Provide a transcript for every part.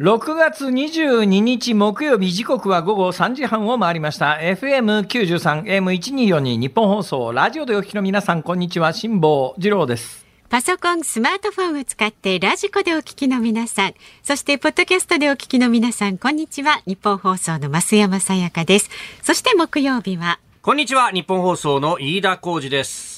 6月22日木曜日時刻は午後3時半を回りました。FM93、AM1242 ニッポン放送、ラジオでお聞きの皆さん、こんにちは。辛坊治郎です。パソコン、スマートフォンを使ってラジコでお聞きの皆さん、そしてポッドキャストでお聞きの皆さん、こんにちは。ニッポン放送の増山さやかです。そして木曜日は、こんにちは。ニッポン放送の飯田浩司です。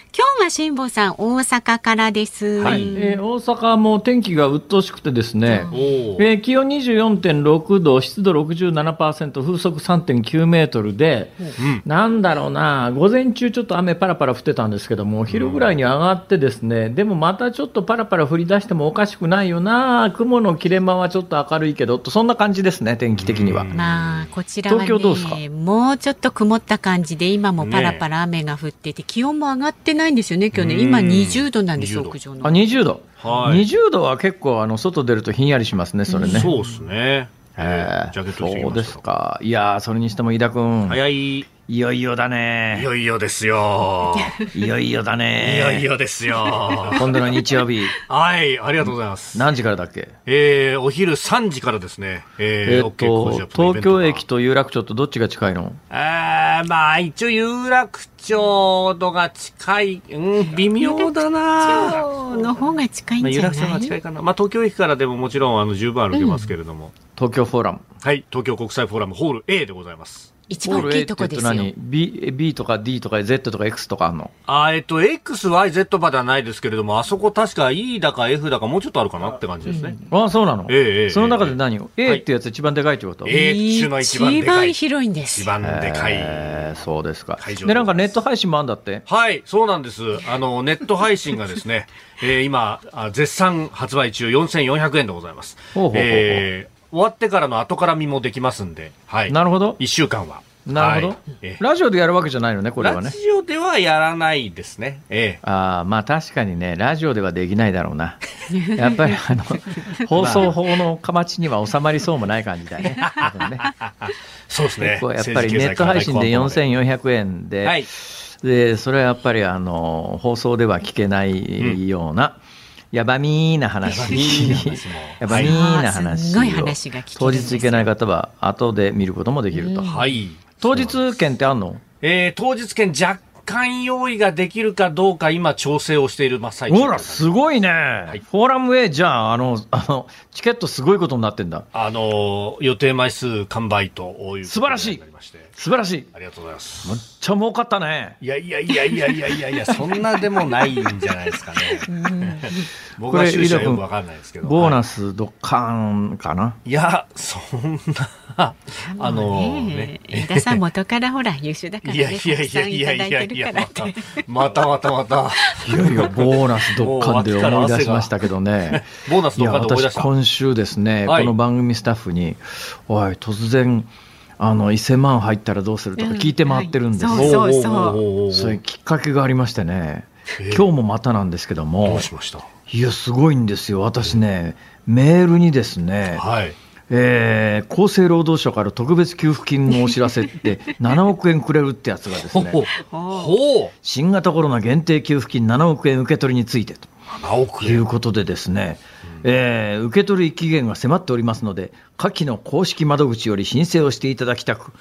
今日は辛坊さん大阪からです。はい。えー大阪も天気が鬱陶しくてですね、おえー気温24.6度、湿度67%、風速3.9メートルで、なんだろうな、午前中ちょっと雨パラパラ降ってたんですけども、昼ぐらいに上がってですね、でもまたちょっとパラパラ降り出してもおかしくないよな、雲の切れ間はちょっと明るいけど、とそんな感じですね、天気的には。まあ、こちらはね、東京どうですか？もうちょっと曇った感じで、今もパラパラ雨が降ってて、気温も上がってないんですよね、今日ね。今20度なんですよ、20度屋上の。あ、20度。はい20度は結構、あの、外出るとひんやりしますね、それね。そうですね。えージャケットそうですか。いやー、それにしても飯田君、早い。いいよいよだね。よいよですよ。いよいよだね。いよいよですよ。今度の日曜日、はい、ありがとうございます。何時からだっけ？えー、お昼3時からですね。えー、えっ OK 工事アップのイベントが東京駅と有楽町とどっちが近いの？あーまあ、一応、有楽町とが近い、うん、微妙だな今日の方が近いまあ、んじゃ有楽町のない方が近いかな。まあ、東京駅からでももちろん、あの、十分歩けますけれども。東京フォーラム。はい、東京国際フォーラムホール A でございます。一番大きいとこですよ ?B、B とか D とか Z とか X とかあんの？あーえっと、X、Y、Z まではないですけれども、あそこ確か E だか F だかもうちょっとあるかなって感じですね。ああ、そうなの、ええええその中で何？を、え ?A ってやつ一番でかいってこと、え A っていうのは一番でかい一番広いんです一よ。番でかい。えーそうですかで、なんかネット配信もあんだって？はい、そうなんです。あの、ネット配信がですね、えー今あ、絶賛発売中4400円でございます。ほうほうほうほうえー終わってからの後から見もできますんで、はい。なるほど。1週間は。なるほど、はいえーラジオでやるわけじゃないのね、これはね。ラジオではやらないですね。ええああ、まあ確かにね、ラジオではできないだろうな。やっぱりあの、放送法の形には収まりそうもない感じだよね。ね そうですね結。構やっぱりネット配信で4400円で、はい。で、それはやっぱりあの、放送では聞けないような、やばみーな話。やばみーな話。も。やばみーな話を。すごい話が当日行けない方は後で見ることもできると。はい。当日券ってあんの？えー当日券若干用意ができるかどうか今調整をしている真っ最中。ほら、すごいね、い。フォーラム A じゃあ、あの、あの、チケットすごいことになってんだ。あのー予定枚数完売という素晴らしいなりまして素晴らしい。ありがとうございますめっちゃ儲かったね。いやいやいやいやいやいやいやそんなでもないんじゃないですかね僕は収支はよくわかんないですけどボーナススドッカーンかな？いやそんなあのーね飯田さん元からほら優秀だからね。いやいやいやいやいやいやまたまたまたまたいやいや、ボーナスドッカンで思い出しましたけどね。ボーナスいや、とかで思い出私した今週ですね、はいこの番組スタッフに、おい、突然、あの、1000万入ったらどうするとか聞いて回ってるんです。よ。うんそうそうそう。おーおーおーおーそういう。きっかけがありましてね、えー今日もまたなんですけどどもう、しました？いや、すごいんですよ。私ね、メールにですね、はい。えー厚生労働省から特別給付金のお知らせって、7億円くれるってやつがですね、ほう新型コロナ限定給付金7億円受け取りについてと。7億円。いうことでですね、えー受け取り期限が迫っておりますので、下記の公式窓口より申請をしていただきたく、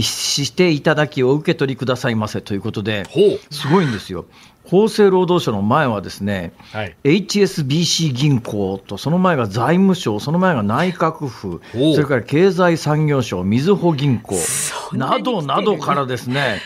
していただきお受け取りくださいませということで、すごいんですよ。厚生労働省の前はですね、はい。HSBC 銀行と、その前が財務省、その前が内閣府、それから経済産業省、みずほ銀行んななどなどからですね、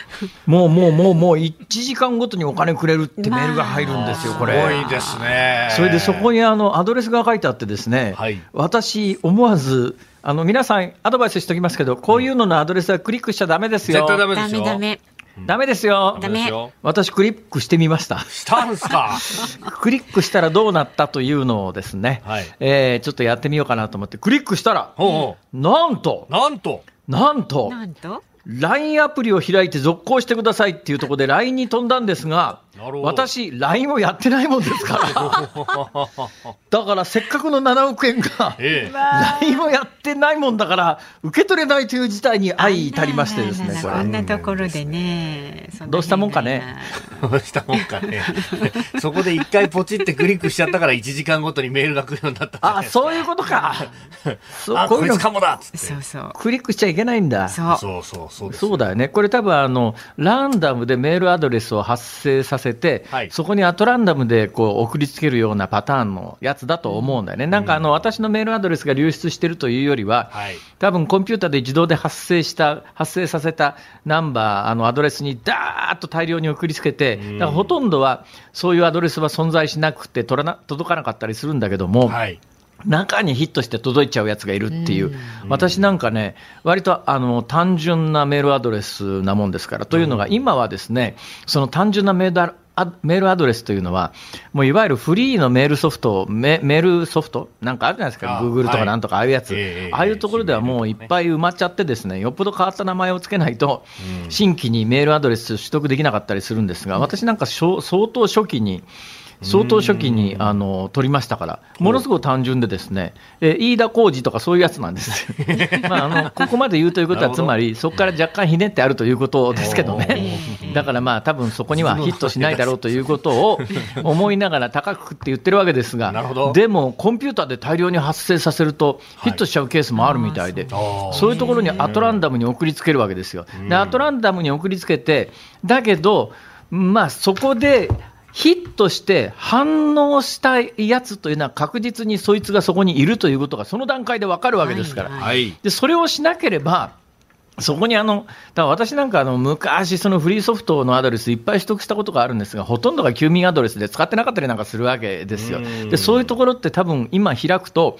もうもうもうもう1時間ごとにお金くれるってメールが入るんですよ、これ。すごいですね。それでそこにあのアドレスが書いてあってですね、はい。私、思わず、あの皆さん、アドバイスしておきますけど、こういうののアドレスはクリックしちゃだめですよ。絶対ダメですよダメですよ。ダメ。私、クリックしてみました。したんすか？クリックしたらどうなったというのをですね、はい。えーちょっとやってみようかなと思って、クリックしたら、ほうほなんとう、なんと？なんと、なんと？LINE アプリを開いて続行してくださいっていうところで LINE に飛んだんですが、私、LINE をやってないもんですから。だから、せっかくの7億円が、ええ LINE をやってないもんだから、受け取れないという事態に相至りましてですね、こんなところでね。どうしたもんかね？どうしたもんかね。そこで一回ポチってクリックしちゃったから1時間ごとにメールが来るようになったんじゃないあ、そういうことか。そうあ、こういうのこいつかもだっつって。そうそう。クリックしちゃいけないんだ。そう。そうそうそう。そうだよね、これ多分あのランダムでメールアドレスを発生させて、はいそこにアトランダムでこう送りつけるようなパターンのやつだと思うんだよね、なんかあの私のメールアドレスが流出してるというよりは、はい。多分コンピューターで自動で発生した、発生させたナンバー、あのアドレスにダーッと大量に送りつけて、だからほとんどはそういうアドレスは存在しなくて取らな、届かなかったりするんだけども。はい。中にヒットして届いちゃうやつがいるっていう、私なんかね、割とあの単純なメールアドレスなもんですから、というのが、今はですね、その単純なメールメールアドレスというのは、もういわゆるフリーのメールソフト、メメールソフト？なんかあるじゃないですか、あ Google とはい。かなんとか、ああいうやつ、ええああいうところではもういっぱい埋まっちゃって、ですねよっぽど変わった名前をつけないと、新規にメールアドレス取得できなかったりするんですが、私なんか相当初期に、相当初期にあの取りましたから、ものすごく単純で、ですね、えー飯田浩二とかそういうやつなんです。まあ、あのここまで言うということは、つまり、そこから若干ひねってあるということですけどね、だからまあ、多分そこにはヒットしないだろうということを思いながら高くって言ってるわけですがでも、コンピューターで大量に発生させると、ヒットしちゃうケースもあるみたいで、そういうところにアトランダムに送りつけるわけですよ。で、アトランダムに送りつけて、だけど、まあ、そこで、ヒットして反応したいやつというのは確実にそいつがそこにいるということがその段階で分かるわけですから、はいはい。でそれをしなければ、そこにあの、だから私なんかあの昔、そのフリーソフトのアドレスいっぱい取得したことがあるんですが、ほとんどが休眠アドレスで使ってなかったりなんかするわけですよ。でそういうところって多分今開くと、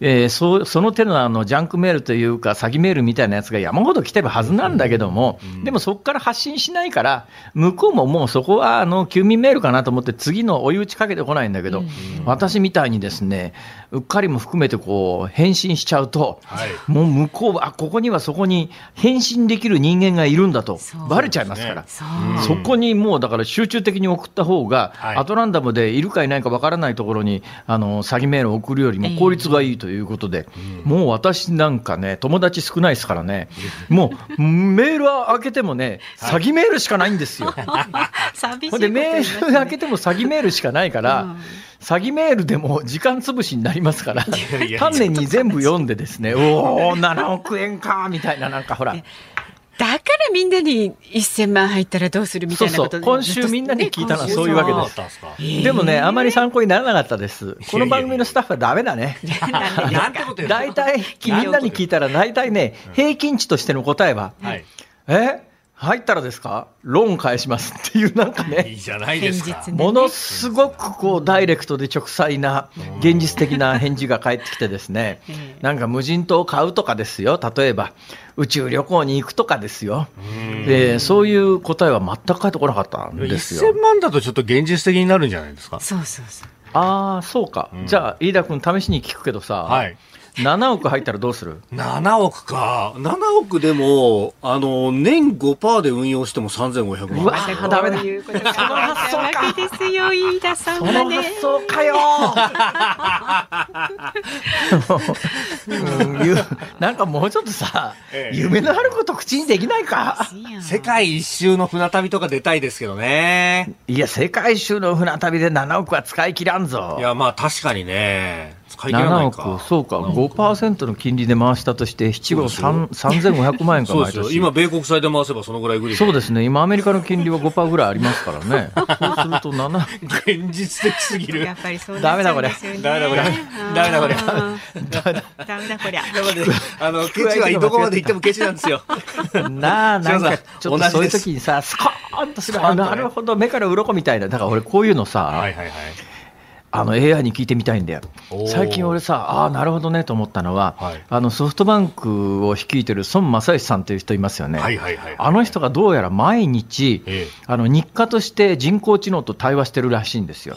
えーそうその手のあのジャンクメールというか、詐欺メールみたいなやつが山ほど来てるはずなんだけども、でもそこから発信しないから、向こうももうそこはあの休眠メールかなと思って、次の追い打ちかけてこないんだけど、私みたいにですね、うっかりも含めてこう返信しちゃうと、はい。もう向こうは、あここにはそこに返信できる人間がいるんだとそう、バレちゃいますから。そこにもうだから集中的に送った方が、はい。アトランダムでいるかいないかわからないところにあの詐欺メールを送るよりも効率がいいということで、もう私なんかね、友達少ないですからね、もうメールは開けてもね、詐欺メールしかないんですよ。寂しいほんでメール開けても詐欺メールしかないから、うん詐欺メールでも時間潰しになりますから丹念に全部読んでですね、おお、7億円かみたいな、なんかほら、だからみんなに1000万入ったらどうするみたいなことそうそう今週みんなに聞いたのはそういうわけです。でもね、あまり参考にならなかったです。この番組のスタッフはダメだね。大体、みんなに聞いたら、大体ね、平均値としての答えは、はい。え？入ったらですか？ローン返しますっていう、なんかいね、いじゃないですか。現実ねものすごくこう、ダイレクトで直裁な、現実的な返事が返ってきてですねええ、なんか無人島を買うとかですよ、例えば、宇宙旅行に行くとかですよ。で、そういう答えは全く返ってこなかったんですよ。1000万だとちょっと現実的になるんじゃないですか？そうそうそう。ああ、そうか。じゃあ、飯田君、試しに聞くけどさ、はい。7億入ったらどうする？7億か。7億でも、あの、年5%で運用しても3500万。うわまダメだこういうことがあったわけですよ、飯田さんそはね。の発想かようんゆ なんかもうちょっとさ、ええ夢のあること口にできないか？世界一周の船旅とか出たいですけどね。いや、世界一周の船旅で7億は使い切らんぞい。や、まあ確かにね。使い切らな7いか。億、そうか、5%の金利で回したとして、七五三3500万円かそうですよ。毎年。今、米国債で回せばそのぐらいぐらい。そうですね、今、アメリカの金利は5%ぐらいありますからね、そうすると7、現実的すぎる。や。っぱりそうなっちゃ。うんですよねダメだこれダメだこれうんダメだこりゃ。あの、ケチはいどこまで行ってもケチなんですよ。なあ、なんかちょっとそういう時にさ、スコーンとする、なるほど、目から鱗みたいな、だから俺、こういうのさ、はいはいはい。あの AI に聞いてみたいんだよ。最近俺さ、ああ、なるほどねと思ったのは、はい、あのソフトバンクを率いてる孫正義さんという人いますよね。あの人がどうやら毎日、ええ、あの日課として人工知能と対話してるらしいんですよ。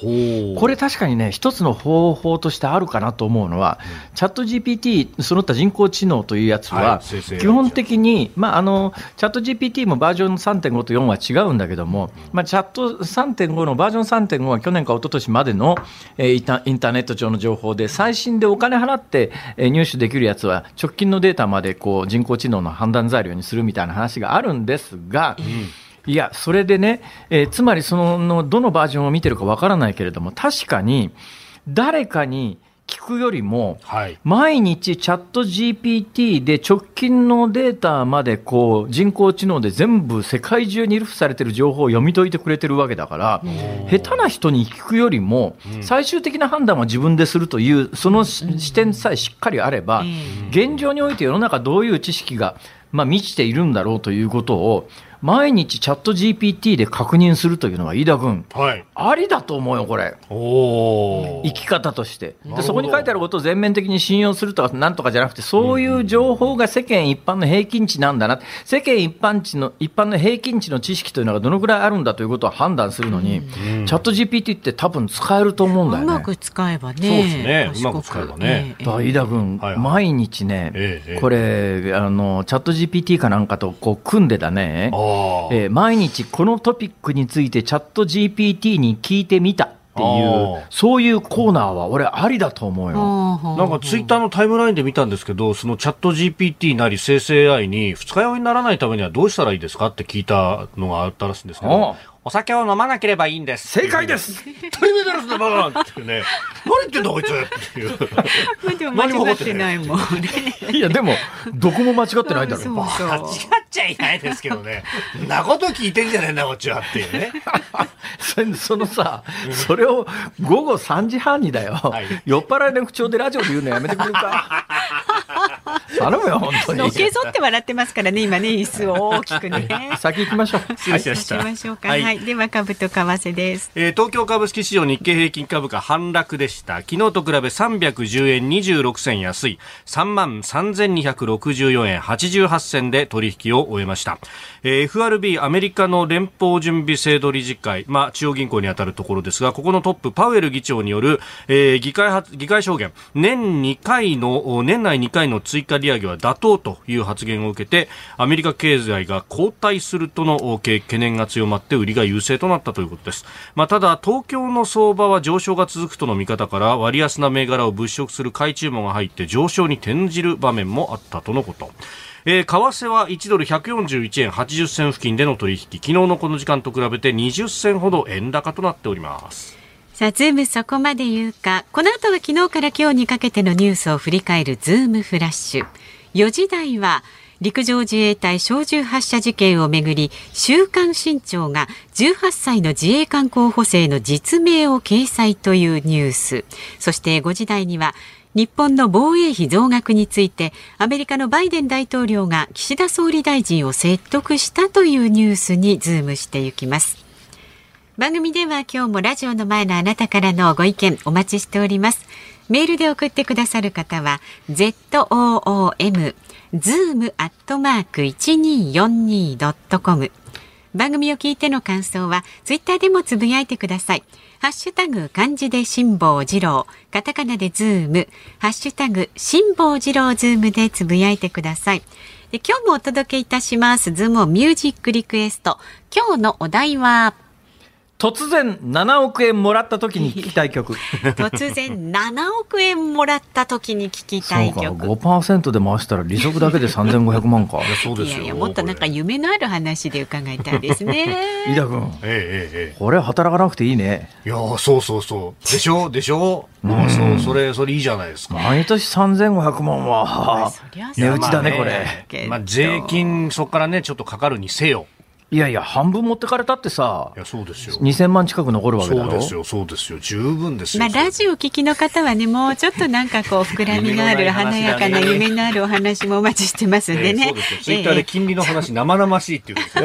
これ確かにね、一つの方法としてあるかなと思うのは、うん、チャット GPT、その他人工知能というやつは、基本的に、まあ、あのチャット GPT もバージョン3.5と4は違うんだけども、まあ、チャット3.5のバージョン3.5は去年か一昨年までの、えー、インターネット上の情報で、最新でお金払って入手できるやつは、直近のデータまでこう人工知能の判断材料にするみたいな話があるんですが、いや、それでね、えー、つまりそのどのバージョンを見てるかわからないけれども、確かに誰かに聞くよりも、はい、毎日チャット GPT で直近のデータまでこう人工知能で全部世界中に流布されてる情報を読み解いてくれてるわけだから、下手な人に聞くよりも、最終的な判断は自分でするという、その視点さえしっかりあれば、現状において世の中どういう知識が、まあ、満ちているんだろうということを、毎日チャット GPT で確認するというのは飯田君、はい、ありだと思うよ、これ。お生き方としてで。そこに書いてあることを全面的に信用するとかなんとかじゃなくて、そういう情報が世間一般の平均値なんだな、世間一般値の一般の平均値の知識というのがどのぐらいあるんだということを判断するのに、うん、チャット GPT って多分使えると思うんだよね。うまく使えばね。そうですね。うまく使えばね。飯田君、はいはい、毎日ね、ええ、これあの、チャット GPT かなんかとこう組んでだね。えー、毎日このトピックについてチャット GPT に聞いてみた。っていうそういうコーナーは俺ありだと思うよ。なんかツイッターのタイムラインで見たんですけどそのチャット GPT なり生成 AI に二日酔いにならないためにはどうしたらいいですかって聞いたのがあったらしいんですけどお酒を飲まなければいいんです。正解ですトリメタルスのバカってね、何言ってんだこいつっていう。でも間違ってないもんね。いや、でも、どこも間違ってないだろう。間違っちゃいないですけどね。なこと聞いてんじゃねえんだ、こっちはっていうね。そのさ、それを午後3時半にだよ、はい、酔っ払いの口調でラジオで言うのやめてくれるか。頼むよ、本当に。のけぞって笑ってますからね、今ね、椅子を大きくね。先行きましょう。失礼しましょうか。はい、では株と為替です。えー、東京株式市場日経平均株価反落でした。昨日と比べ310円26銭安い、3万3264円88銭で取引を終えました。FRB アメリカの連邦準備制度理事会、まあ、中央銀行にあたるところですが、ここのトップ、パウエル議長による、えー、議会発、議会証言、年2回の、年内2回の追加利上げは妥当という発言を受けて、アメリカ経済が後退するとの懸念が強まって、売りが優勢となったということです。まあ、ただ、東京の相場は上昇が続くとの見方から、割安な銘柄を物色する買い注文が入って上昇に転じる場面もあったとのこと。えー、為替は1ドル141円80銭付近での取引昨日のこの時間と比べて20銭ほど円高となっておりますさあ、ズームそこまで言うか。この後は昨日から今日にかけてのニュースを振り返るズームフラッシュ。4時台は、陸上自衛隊小銃発射事件をめぐり週刊新潮が18歳の自衛官候補生の実名を掲載というニュースそして5時台には日本の防衛費増額についてアメリカのバイデン大統領が岸田総理大臣を説得したというニュースにズームしていきます。番組では今日もラジオの前のあなたからのご意見お待ちしております。メールで送ってくださる方は ZOOM zoom アットマーク 1242.com 番組を聞いての感想はツイッターでもつぶやいてください。ハッシュタグ漢字で辛坊治郎、カタカナでズーム、ハッシュタグ辛坊治郎ズームでつぶやいてください。で今日もお届けいたします。ズームミュージックリクエスト。今日のお題は、突然7億円もらった時に聞きたい曲。突然7億円もらった時に聞きたい曲。そうか5%で回したら利息だけで3500万か。そうですよいやもっとなんか夢のある話で伺いたいですね。飯田君、ええええ、これ働かなくていいね。いやそうそうそう。でしょ？でしょ？ああそうそれそれいいじゃないですか。毎年3500万は。値打ちだねこれ、まあ、税金そこからねちょっとかかるにせよいやいや、半分持ってかれたってさ、いやそうですよ2000万近く残るわけだろ？そうですよ、そうですよ、十分ですよ。まあ、ラジオ聞きの方はね、もうちょっとなんかこう、膨らみがある、華やかな夢のあるお話もお待ちしてますんでね。えー、そうですよ、ツイッターで金利の話、生々しいっていうんですよ。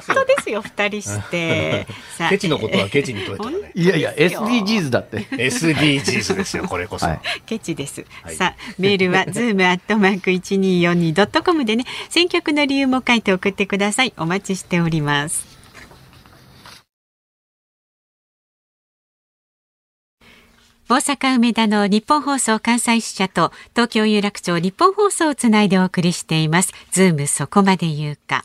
それ当ですよ二人して。ケチのことはケチにといて、ね、いやいや SDGs だって。SDGs ですよこれこそ、はい、ケチです、はい、さあメールはズームアットマーク一二四二ドットコムでね選曲の理由も書いて送ってください。お待ちしております。大阪梅田のニッポン放送関西支社と東京有楽町ニッポン放送をつないでお送りしています。ズームそこまで言うか。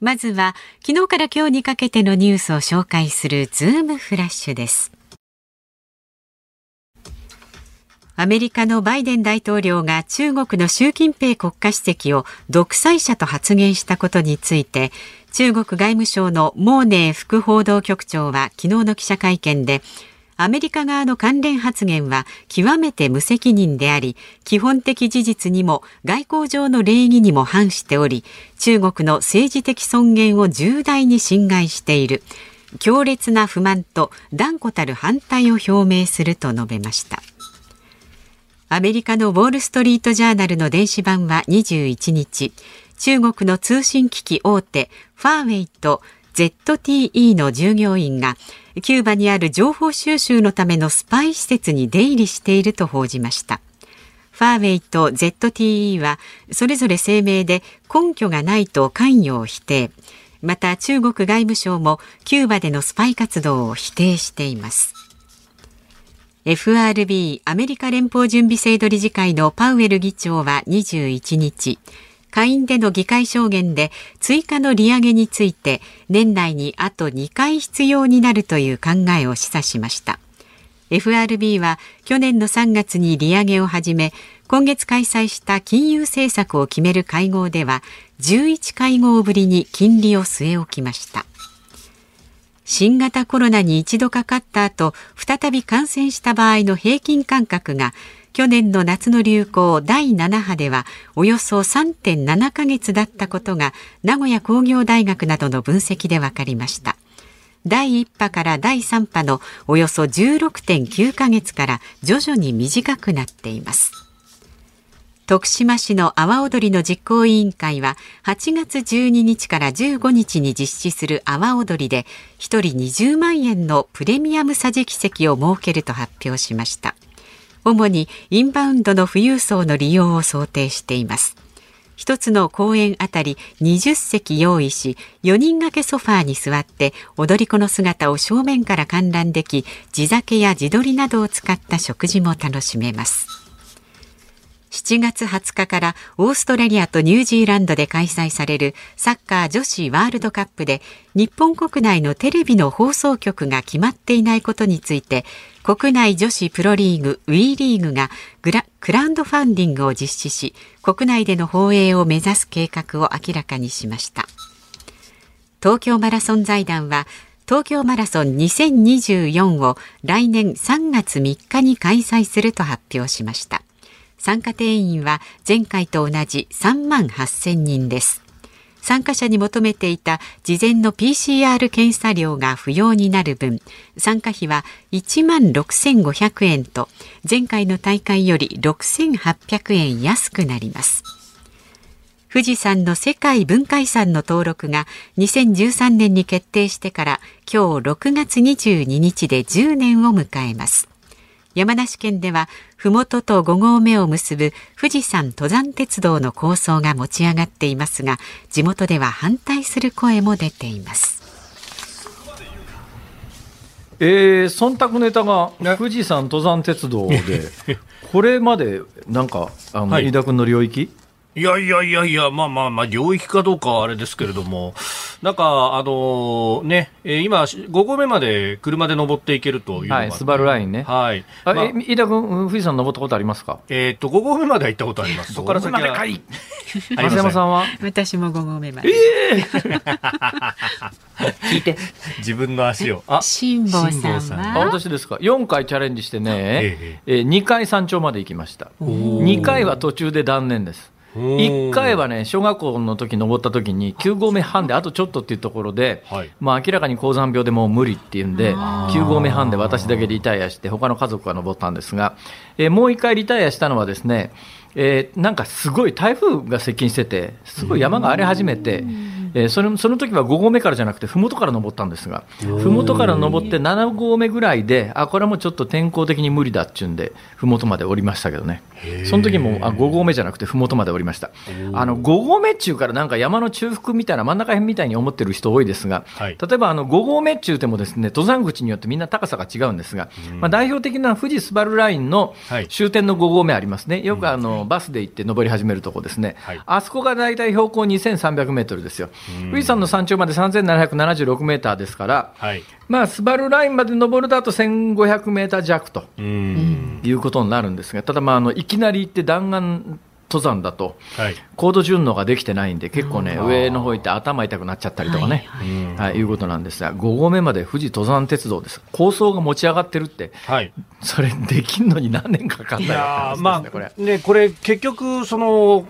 まずは昨日から今日にかけてのニュースを紹介するズームフラッシュです。アメリカのバイデン大統領が中国の習近平国家主席を独裁者と発言したことについて中国外務省のモーネー副報道局長は昨日の記者会見でアメリカ側の関連発言は極めて無責任であり、基本的事実にも外交上の礼儀にも反しており、中国の政治的尊厳を重大に侵害している。強烈な不満と断固たる反対を表明すると述べました。アメリカのウォール・ストリート・ジャーナルの電子版は21日、中国の通信機器大手ファーウェイと ZTE の従業員がキューバにある情報収集のためのスパイ施設に出入りしていると報じました。ファーウェイと ZTE はそれぞれ声明で根拠がないと関与を否定。また中国外務省もキューバでのスパイ活動を否定しています。FRB アメリカ連邦準備制度理事会のパウエル議長は21日、下院での議会証言で追加の利上げについて年内にあと2回必要になるという考えを示唆しました。FRB は去年の3月に利上げを始め今月開催した金融政策を決める会合では11会合ぶりに金利を据え置きました。新型コロナに一度かかった後再び感染した場合の平均間隔が去年の夏の流行第7波ではおよそ3.7ヶ月だったことが名古屋工業大学などの分析で分かりました。第1波から第3波のおよそ16.9ヶ月から徐々に短くなっています。徳島市の阿波踊りの実行委員会は8月12日から15日に実施する阿波踊りで1人20万円のプレミアム桟敷席を設けると発表しました。主にインバウンドの富裕層の利用を想定しています。一つの公園あたり20席用意し4人掛けソファーに座って踊り子の姿を正面から観覧でき地酒や地鶏などを使った食事も楽しめます。7月20日からオーストラリアとニュージーランドで開催されるサッカー女子ワールドカップで日本国内のテレビの放送局が決まっていないことについて国内女子プロリーグ WE リーグがグラクラウンドファンディングを実施し国内での放映を目指す計画を明らかにしました。東京マラソン財団は東京マラソン2024を来年3月3日に開催すると発表しました。参加定員は前回と同じ3万8000人です。参加者に求めていた事前の PCR 検査料が不要になる分参加費は1万6500円と前回の大会より6800円安くなります。富士山の世界文化遺産の登録が2013年に決定してから今日6月22日で10年を迎えます。山梨県では麓と5合目を結ぶ富士山登山鉄道の構想が持ち上がっていますが地元では反対する声も出ています。えー、忖度ネタが富士山登山鉄道で これまでなんかあの、はい、飯田君の領域？いやいやいやいや、まあまあまあ、領域かどうかはあれですけれども、なんか、あのー、ね、えー、今、5合目まで車で登っていけるというのが、はい、スバルラインね。はい。あ、まあ、え、飯田君、富士山登ったことありますか？えっ、と、5合目までは行ったことあります。そこから先は。かい。増山さんは？私も5合目まで。ええー、聞いて。自分の足を。あ、辛坊さんは？私ですか？4回チャレンジしてね、ええー、2回山頂まで行きました。2回は途中で断念です。1回はね、小学校の時登った時に、9合目半であとちょっとっていうところで、はい、まあ、明らかに高山病でもう無理っていうんで、9合目半で私だけリタイアして、他の家族が登ったんですが、えー、もう1回リタイアしたのはですね、えー、なんかすごい台風が接近してて、すごい山が荒れ始めて、えー、それその時は5合目からじゃなくて、ふもとから登ったんですが、ふもとから登って7合目ぐらいで、あこれはもうちょっと天候的に無理だっちゅうんで、ふもとまで降りましたけどね、その時もあ5合目じゃなくて、ふもとまで降りました。あの5合目っちゅうから、なんか山の中腹みたいな、真ん中辺みたいに思ってる人多いですが、はい、例えばあの5合目っちゅうてもですね、登山口によってみんな高さが違うんですが、まあ、代表的な富士スバルラインの終点の5合目ありますね、よくあのバスで行って登り始めるとこですね、はい、あそこが大体標高2300メートルですよ、富士山の山頂まで3776メーターですから、はい、まあ、スバルラインまで登るとあと1500メーター弱ということになるんですが、ただ、まあ、あのいきなり行って弾丸登山だと、高度順応ができてないんで、結構ね、上の方行って頭痛くなっちゃったりとかね、はい、はい、いうことなんですが、5合目まで富士登山鉄道です、構想が持ち上がってるって、はい、それ、できんのに何年かかんないか、ね、まあ、これ、ね、これ、結局、その、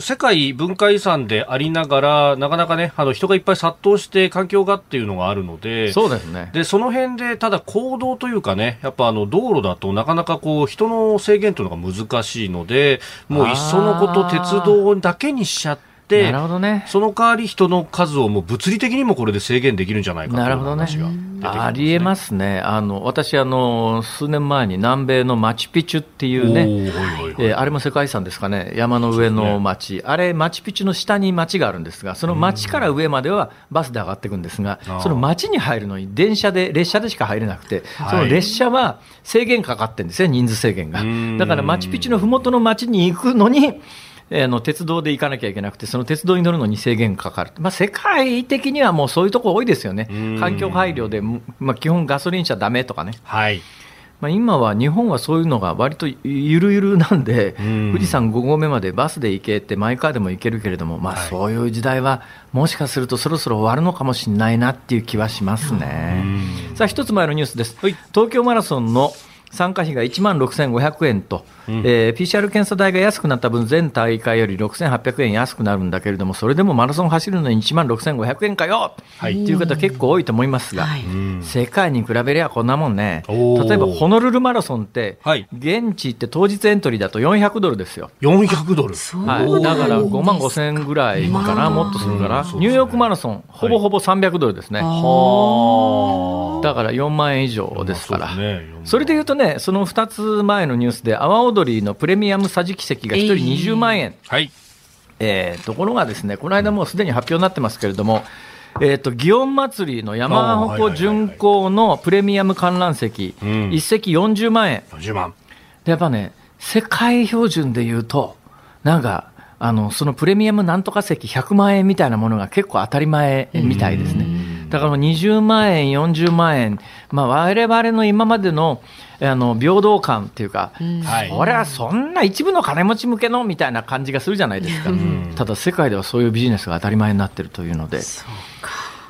世界文化遺産でありながら、なかなかね、あの人がいっぱい殺到して環境がっていうのがあるので、そうですね。で、その辺で、ただ行動というかね、やっぱあの道路だとなかなかこう人の制限というのが難しいので、もういっそのこと鉄道だけにしちゃって、なるほどね、その代わり人の数をもう物理的にもこれで制限できるんじゃないかという話が、ね、ありえますね、あの私あの、数年前に南米のマチュピチュっていうね、えー、あれも世界遺産ですかね、山の上の町、ね、あれ、マチュピチュの下に町があるんですが、その町から上まではバスで上がっていくんですが、その町に入るのに電車で、列車でしか入れなくて、その列車は制限かかってるんですね、人数制限が。だからマチュピチュのふもとの町に行くのに、あの鉄道で行かなきゃいけなくて、その鉄道に乗るのに制限かかる、まあ、世界的にはもうそういうところ多いですよね、環境配慮で、まあ、基本ガソリン車だめとかね。はい。まあ、今は日本はそういうのが割とゆるゆるなんで、富士山5合目までバスで行けって、マイカーでも行けるけれども、まあ、そういう時代は、もしかするとそろそろ終わるのかもしれないなっていう気はしますね。さあ、一つ前のニュースです。東京マラソンの参加費が1万6500円と、うん、えー、PCR 検査代が安くなった分、全大会より6800円安くなるんだけれども、それでもマラソン走るのに1万6500円かよ、はい、っていう方、結構多いと思いますが、はい、世界に比べりゃこんなもんね、例えばホノルルマラソンって、はい、現地って当日エントリーだと400ドルですよ。400ドル、はい、だから5万5千円ぐらいかな、もっとするから、ニューヨークマラソン、ほぼほぼ300ドルですね。だから4万円以上ですから。それでいうとね、その2つ前のニュースで、阿波踊りのプレミアム桟敷席が1人20万円、えー、はい。えー、ところがですね、この間もうすでに発表になってますけれども、えーと、祇園祭の山鉾巡行のプレミアム観覧席、1席40万円。40万。でやっぱね、世界標準でいうと、なんか、あのそのプレミアムなんとか席100万円みたいなものが結構当たり前みたいですね。だから20万円、40万円、まあ、我々の今までのあの平等感っていうか、うん、それはそんな一部の金持ち向けのみたいな感じがするじゃないですか、うん、ただ世界ではそういうビジネスが当たり前になってるというので。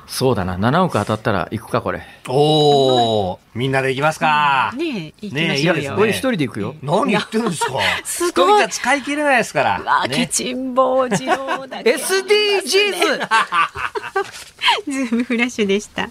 そうだな、7億当たったら行くか、これ。おお、みんなで行きますか。ねえ、行きましょうよ。これ一人で行くよ。何言ってるんですか？すごい。じゃ使い切れないですから。わ、ケチンボ二郎だ SDGs! ズームフラッシュでした。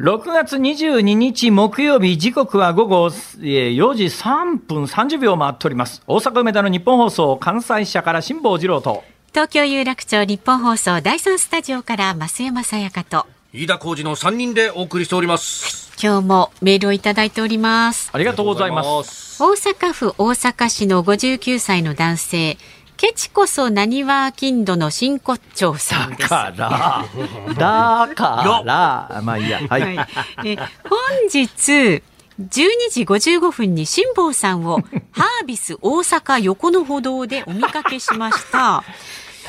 6月22日木曜日、時刻は午後4時3分30秒回っております。大阪梅田の日本放送関西社から辛坊治郎と。東京有楽町日本放送第三スタジオから増山さやかと。飯田浩二の3人でお送りしております。今日もメールをいただいております。ありがとうございます。大阪府大阪市の59歳の男性。ケチこそなにわ金土の真骨頂さんです。だから、だから、まあいいや。はい。はい、え本日、12時55分に辛坊さんをハービス大阪横の歩道でお見かけしました。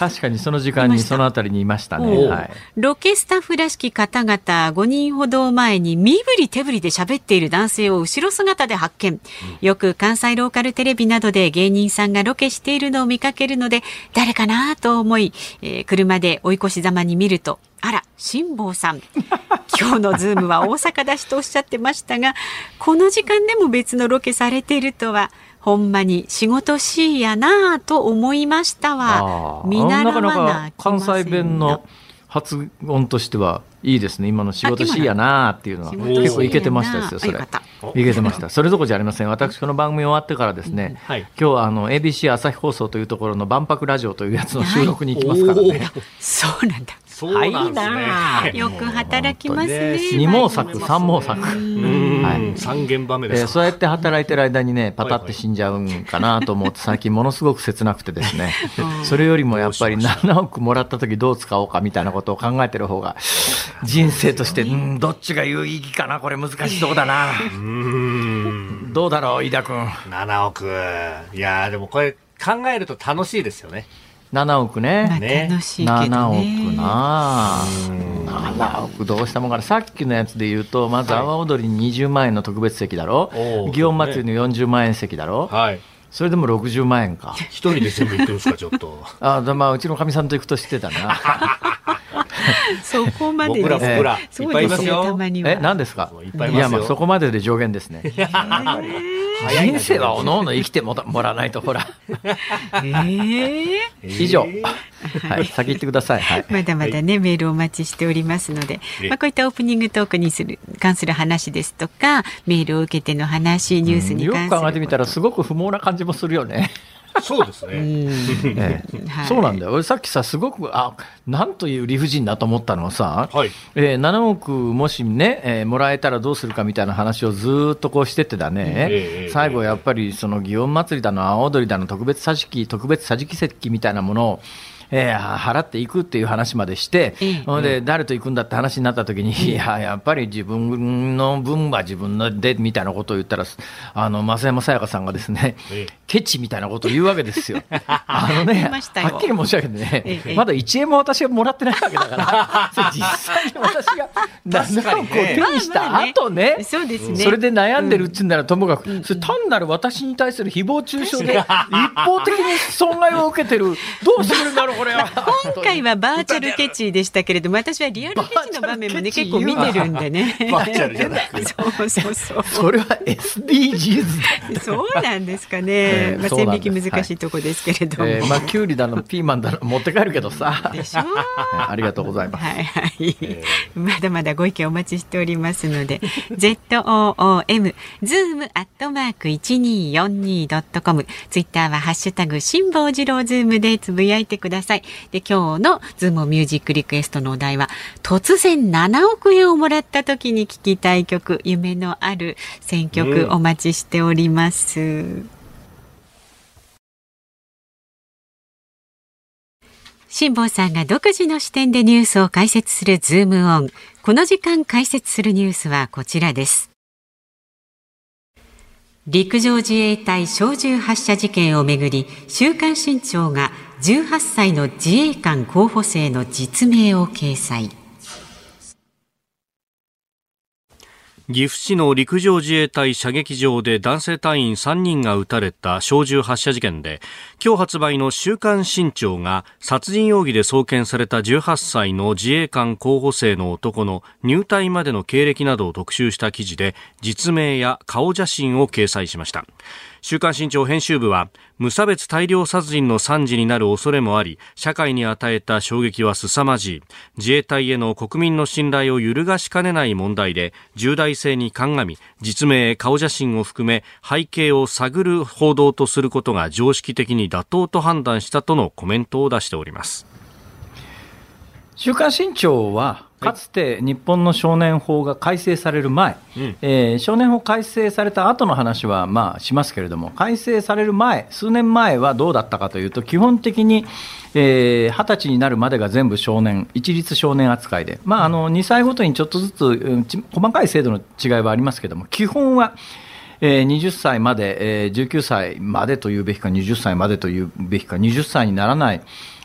確かにその時間にそのあたりにいましたね。はい、ロケスタッフらしき方々5人ほど前に身振り手振りで喋っている男性を後ろ姿で発見。よく関西ローカルテレビなどで芸人さんがロケしているのを見かけるので、誰かなと思い、えー、車で追い越しざまに見ると、あら、辛坊さん。今日のズームは大阪だしとおっしゃってましたが、この時間でも別のロケされているとは、ほんまに仕事しいやなと思いましたわ。見習わな関西弁の発音としてはいいですね。今の仕事しいやなっていうのは結構いけてましたですよ、それ。いけてました。それどころじゃありません。私、この番組終わってからですね、はい、今日はあの ABC 朝日放送というところの万博ラジオというやつの収録に行きますからね。そうなんだ。そうなんですね。よく働きますね。二毛作、三毛作。はい。三現場目です、えー。そうやって働いてる間にね、パタって死んじゃうんかなと思って、最近ものすごく切なくてですね。それよりもやっぱり7億もらった時どう使おうかみたいなことを考えてる方が、人生として、うん、どっちが有意義かな、これ難しそうだな。どうだろう、飯田君。7億。いやでもこれ考えると楽しいですよね。7億ね。まあ、楽しいけど、ね、7億な7億どうしたもんかな。さっきのやつで言うと、まず阿波踊りに20万円の特別席だろ。祇園祭りの40万円席だろ。はい。それでも60万円か。一人で全部行ってるんですか、ちょっと。あまあ、うちのかみさんと行くと知ってたな。そこまで僕ら僕ら、いっぱいいますよ。え、何ですか？いや、まあ、そこまでで上限ですね。人生はおのおの生きてもらわないと、ほら。えー、以上。はい、先言ってください。はい、まだまだね、メールお待ちしておりますので、まあ、こういったオープニングトークにする、関する話ですとか、メールを受けての話、ニュースに関する、よく考えてみたら、すごく不毛な感じもするよね。そうですね。ええ。はい、そうなんだよ。俺さっきさ、すごく、あ、なんという理不尽だと思ったのはさ、はい、えー、7億もしね、えー、もらえたらどうするかみたいな話をずっとこうしててだね、えー、最後やっぱりその祇園祭だの、阿波踊りだの、特別桟敷、特別桟敷席みたいなものを、えー、払っていくっていう話までして、ほ、んで、誰と行くんだって話になった時に、いや、やっぱり自分の分は自分ので、みたいなことを言ったら、あの、増山さやかさんがですね、ケチみたいなことを言うわけですよ。あのね、はっきり申し上げてね、まだ1円も私はもらってないわけだから、実際に私が7億を手にした後ね、そうですね。それで悩んでるっつうんならともかく、それ単なる私に対する誹謗中傷で、一方的に損害を受けてる、どうしてるんだろう、これは。今回はバーチャルケチでしたけれども、私はリアルケチの場面もね、結構見てるんでね。バーチャルじゃなくそうそうそう。それは SDGs だ。そうなんですかね。まあ、線引き難しいとこですけれども。えー、まあ、キュウリだの、ピーマンだの、持って帰るけどさ。でしょ？ありがとうございます。はいはい。まだまだご意見お待ちしておりますので、ZOOM、ズームアットマーク 1242.com、ツイッターはハッシュタグ、辛坊治郎ズームでつぶやいてください。で、今日のズームミュージックリクエストのお題は、突然7億円をもらった時に聴きたい曲、夢のある選曲お待ちしております。うん辛坊さんが独自の視点でニュースを解説するズームオン。この時間解説するニュースはこちらです。陸上自衛隊小銃発射事件をめぐり、週刊新潮が18歳の自衛官候補生の実名を掲載。岐阜市の陸上自衛隊射撃場で男性隊員3人が撃たれた小銃発射事件で今日発売の週刊新潮が殺人容疑で送検された18歳の自衛官候補生の男の入隊までの経歴などを特集した記事で実名や顔写真を掲載しました週刊新潮編集部は無差別大量殺人の惨事になる恐れもあり社会に与えた衝撃は凄まじい。自衛隊への国民の信頼を揺るがしかねない問題で重大性に鑑み実名顔写真を含め背景を探る報道とすることが常識的に妥当と判断したとのコメントを出しております。週刊新潮はかつて日本の少年法が改正される前、うん、えー、少年法改正された後の話はまあしますけれども、改正される前、数年前はどうだったかというと、基本的に、えー、20歳になるまでが全部少年、一律少年扱いで、まあ、あの2歳ごとにちょっとずつ、細かい制度の違いはありますけれども、基本は、えー、20歳まで、えー、19歳までというべきか、20歳までというべきか、20歳にならない、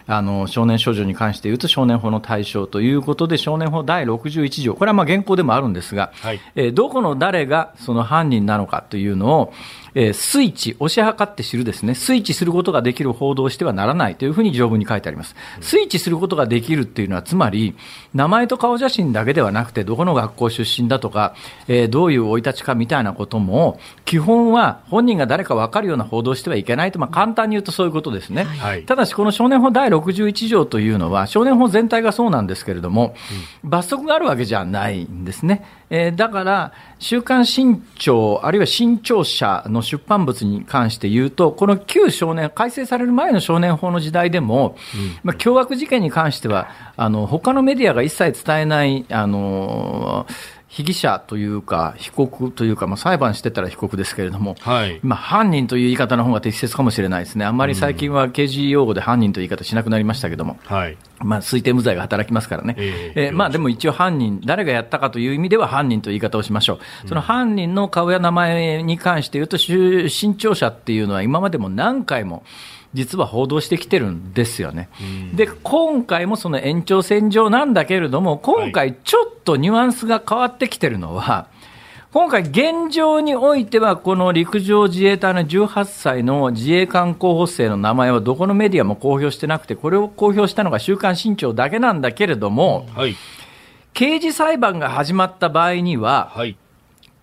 あの少年少女に関して言うと少年法の対象ということで少年法第61条。これはまあ現行でもあるんですが、はい、えー、どこの誰がその犯人なのかというのを、えー、スイッチ、押し量って知るですね、スイッチすることができる報道をしてはならないというふうに条文に書いてあります。スイッチすることができるっていうのは、つまり、名前と顔写真だけではなくて、どこの学校出身だとか、えー、どういう生い立ちかみたいなことも、基本は本人が誰か分かるような報道してはいけないと、まあ、簡単に言うとそういうことですね。はい、ただし、この少年法第61条というのは、少年法全体がそうなんですけれども、うん、罰則があるわけじゃないんですね。えー、だから、週刊新潮、あるいは新潮社の出版物に関して言うと、この旧少年、改正される前の少年法の時代でも、うん、まあ、凶悪事件に関しては、あの、他のメディアが一切伝えない、あのー被疑者というか、被告というか、まあ、裁判してたら被告ですけれども、はい、まあ、犯人という言い方の方が適切かもしれないですね、あんまり最近は刑事用語で犯人という言い方しなくなりましたけども、はい、まあ、推定無罪が働きますからね、えー、えー、まあ、でも一応、犯人、誰がやったかという意味では犯人という言い方をしましょう、その犯人の顔や名前に関して言うと、新潮社っていうのは、今までも何回も、実は報道してきてるんですよね。で、今回もその延長線上なんだけれども、今回ちょっとニュアンスが変わってきてるのは、今回、現状においては、この陸上自衛隊の18歳の自衛官候補生の名前はどこのメディアも公表してなくて、これを公表したのが週刊新潮だけなんだけれども、はい、刑事裁判が始まった場合には、はい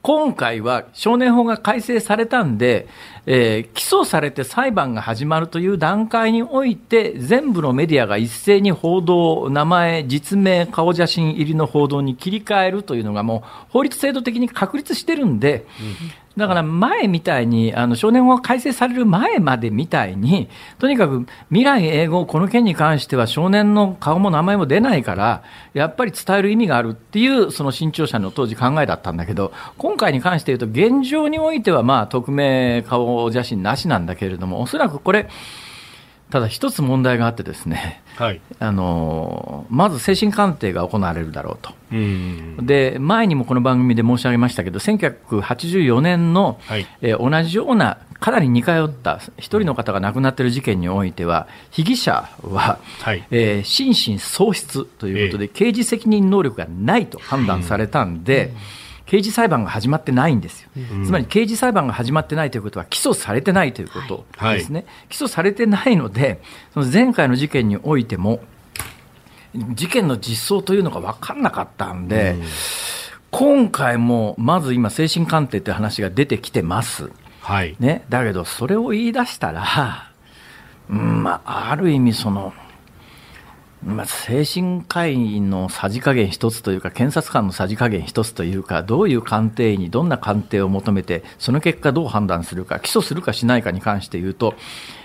今回は少年法が改正されたんで、えー、起訴されて裁判が始まるという段階において、全部のメディアが一斉に報道、名前、実名、顔写真入りの報道に切り替えるというのがもう法律制度的に確立してるんで、だから前みたいに、あの少年法が改正される前までみたいに、とにかく未来英語、この件に関しては少年の顔も名前も出ないから、やっぱり伝える意味があるっていう、その新潮社の当時考えだったんだけど、今回に関して言うと、現状においては、まあ、匿名顔写真なしなんだけれども、おそらくこれ、ただ一つ問題があってですね、はい、あのまず精神鑑定が行われるだろうと、うで前にもこの番組で申し上げましたけど、1984年の、はい、えー、同じようなかなり似通った一人の方が亡くなっている事件においては、被疑者は、はい、えー、心神喪失ということで、えー、刑事責任能力がないと判断されたんで、うん刑事裁判が始まってないんですよ、うん、つまり刑事裁判が始まってないということは、起訴されてないということですね、はい、起訴されてないので、その前回の事件においても、事件の実相というのが分かんなかったんで、うん、今回もまず今、精神鑑定という話が出てきてます、はい。ね、だけど、それを言い出したら、うんまあ、ある意味その、まあ、精神科医のさじ加減一つというか、検察官のさじ加減一つというか、どういう鑑定医にどんな鑑定を求めて、その結果どう判断するか、起訴するかしないかに関して言うと、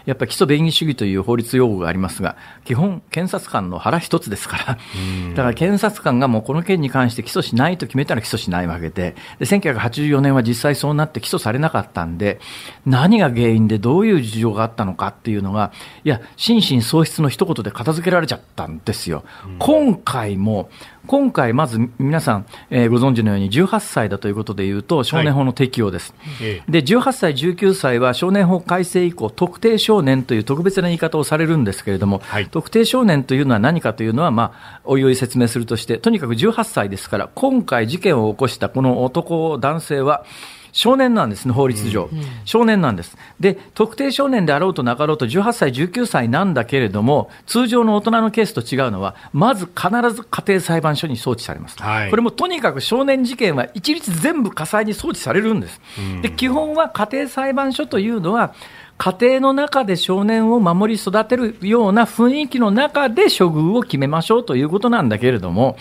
やっぱり基礎便宜主義という法律用語がありますが、基本、検察官の腹一つですから、だから検察官がもうこの件に関して起訴しないと決めたら起訴しないわけで、で1984年は実際そうなって起訴されなかったんで、何が原因でどういう事情があったのかっていうのが、いや、心神喪失の一言で片付けられちゃったんですよ。今回も今回、まず皆さん、えー、ご存知のように18歳だということでいうと、少年法の適用です。はい、で、18歳、19歳は少年法改正以降、特定少年という特別な言い方をされるんですけれども、はい、特定少年というのは何かというのは、まあ、おいおい説明するとして、とにかく18歳ですから、今回事件を起こしたこの男、男性は、少年なんですね、法律上、うん、少年なんです。で、特定少年であろうとなかろうと、18歳、19歳なんだけれども、通常の大人のケースと違うのは、まず必ず家庭裁判所に送致されます。はい、これもとにかく少年事件は一律全部火災に送致されるんです。うん、で、基本は家庭裁判所というのは、家庭の中で少年を守り育てるような雰囲気の中で処遇を決めましょうということなんだけれども、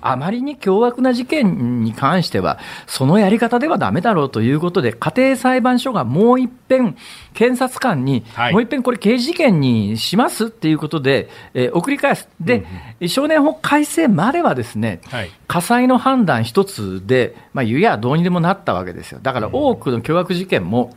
あまりに凶悪な事件に関しては、そのやり方ではだめだろうということで、家庭裁判所がもう一遍、検察官に、もう一遍これ刑事事件にしますっていうことで、えー、送り返す。で、うん、少年法改正まではですね、はい、火災の判断一つで、まあ、言やどうにでもなったわけですよ。だから多くの凶悪事件も、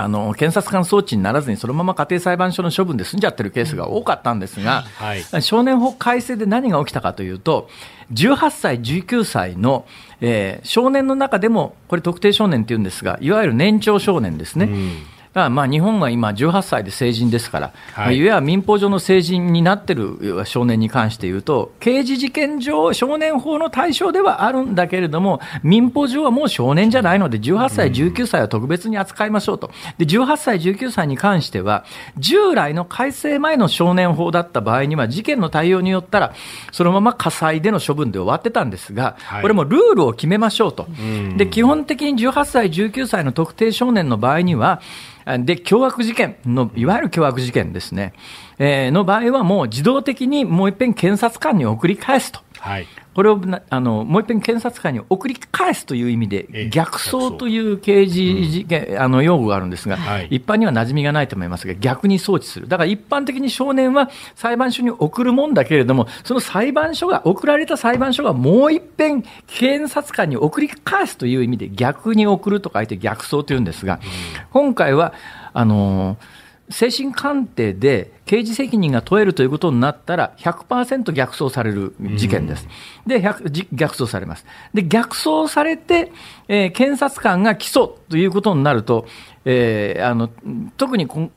あの検察官送致にならずに、そのまま家庭裁判所の処分で済んじゃってるケースが多かったんですが、はい、少年法改正で何が起きたかというと、18歳、19歳の、えー、少年の中でも、これ、特定少年っていうんですが、いわゆる年長少年ですね。うんらまあ日本は今18歳で成人ですから、はい、いわゆる民法上の成人になってる少年に関して言うと、刑事事件上、少年法の対象ではあるんだけれども、民法上はもう少年じゃないので、18歳、19歳は特別に扱いましょうと。で、18歳、19歳に関しては、従来の改正前の少年法だった場合には、事件の対応によったら、そのまま火災での処分で終わってたんですが、これもルールを決めましょうと。で、基本的に18歳、19歳の特定少年の場合には、で、凶悪事件の、いわゆる凶悪事件ですね、えー、の場合はもう自動的にもう一遍検察官に送り返すと。はい、これをあのもう一遍検察官に送り返すという意味で、逆走という刑事事件、うん、あの用語があるんですが、はい、一般には馴染みがないと思いますが、逆に送致する。だから一般的に少年は裁判所に送るもんだけれども、その裁判所が、送られた裁判所がもう一遍検察官に送り返すという意味で、逆に送ると書いて逆走というんですが、うん、今回は、あのー精神鑑定で刑事責任が問えるということになったら100%逆走される事件です。で、逆走されます。で、逆走されて、えー、検察官が起訴ということになると、えー、あの特に今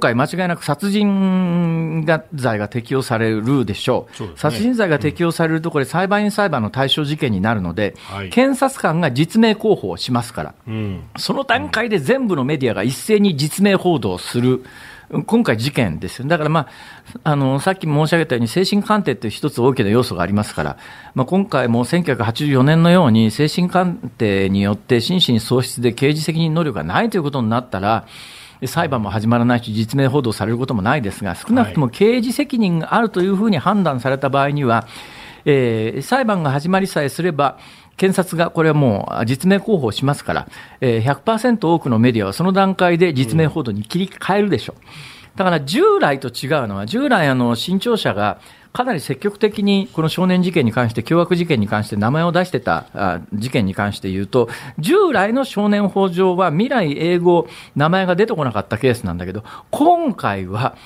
回、間違いなく殺人が罪が適用されるでしょう、うね、殺人罪が適用されると、これ、裁判員裁判の対象事件になるので、はい、検察官が実名候補をしますから、うん、その段階で全部のメディアが一斉に実名報道する。今回、事件ですよ。だから、まあ、あの、さっき申し上げたように、精神鑑定って一つ大きな要素がありますから、まあ、今回も1984年のように、精神鑑定によって心神喪失で刑事責任能力がないということになったら、裁判も始まらないし、実名報道されることもないですが、少なくとも刑事責任があるというふうに判断された場合には、えー、裁判が始まりさえすれば、検察がこれはもう実名候補しますから、えー、100%多くのメディアはその段階で実名報道に切り替えるでしょう。だから従来と違うのは、従来あの新潮社がかなり積極的にこの少年事件に関して、凶悪事件に関して名前を出してた事件に関して言うと、従来の少年法上は未来英語、名前が出てこなかったケースなんだけど、今回は、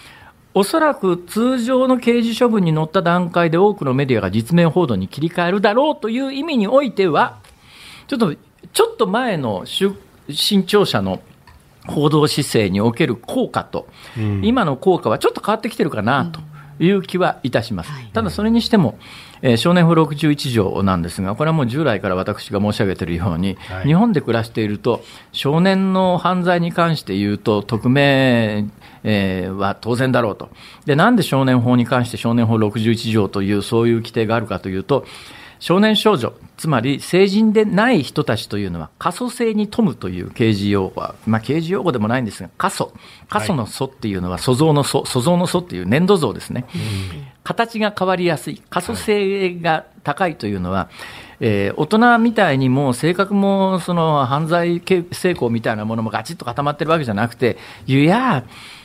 おそらく通常の刑事処分に乗った段階で多くのメディアが実名報道に切り替えるだろうという意味においては、ちょっと、ちょっと前の新潮社の報道姿勢における効果と、うん、今の効果はちょっと変わってきてるかなという気はいたします。うん、ただそれにしても、えー、少年法61条なんですが、これはもう従来から私が申し上げているように、はい、日本で暮らしていると、少年の犯罪に関して言うと、匿名、えー、は当然だろうと。で、なんで少年法に関して少年法61条というそういう規定があるかというと、少年少女、つまり成人でない人たちというのは、過疎性に富むという刑事用語は、まあ、刑事用語でもないんですが、過疎。過疎の疎っていうのは、塑像の疎、塑像の疎っていう粘土像ですね。形が変わりやすい。過疎性が高いというのは、えー、大人みたいにも性格もその犯罪成功みたいなものもガチッと固まってるわけじゃなくて、いや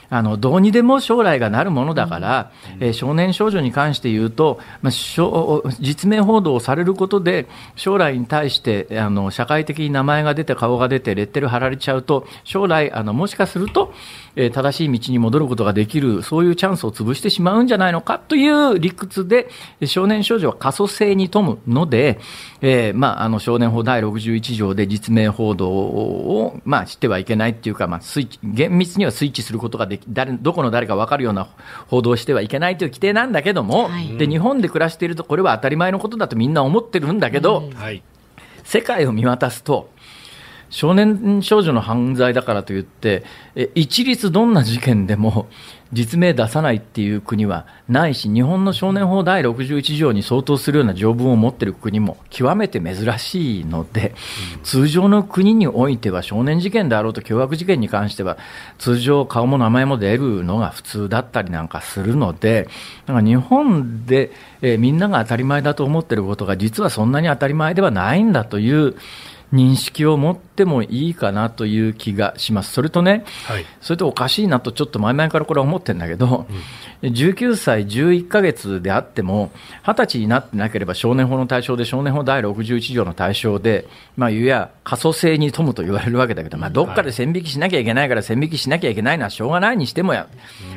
あのどうにでも将来がなるものだから、うん、えー、少年少女に関して言うと、まあ、実名報道をされることで将来に対してあの社会的に名前が出て顔が出てレッテル貼られちゃうと将来あのもしかすると、えー、正しい道に戻ることができるそういうチャンスを潰してしまうんじゃないのかという理屈で少年少女は過疎性に富むので、えーまあ、あの少年法第61条で実名報道を、まあ、してはいけないっていうか、まあ、厳密にはスイッチすることができ誰どこの誰か分かるような報道をしてはいけないという規定なんだけども、はい、で日本で暮らしているとこれは当たり前のことだとみんな思ってるんだけど、はい、世界を見渡すと少年少女の犯罪だからといって一律どんな事件でも 実名出さないっていう国はないし、日本の少年法第61条に相当するような条文を持っている国も極めて珍しいので、通常の国においては少年事件であろうと凶悪事件に関しては、通常顔も名前も出るのが普通だったりなんかするので、だか日本で、みんなが当たり前だと思っていることが実はそんなに当たり前ではないんだという、認識を持ってもいいかなという気がします。それとね、はい、それとおかしいなとちょっと前々からこれは思ってるんだけど、うん、19歳11ヶ月であっても、20歳になってなければ少年法の対象で、少年法第61条の対象で、まあ、いや、可塑性に富むと言われるわけだけど、まあ、どっかで線引きしなきゃいけないから線引きしなきゃいけないのはしょうがないにしてもや、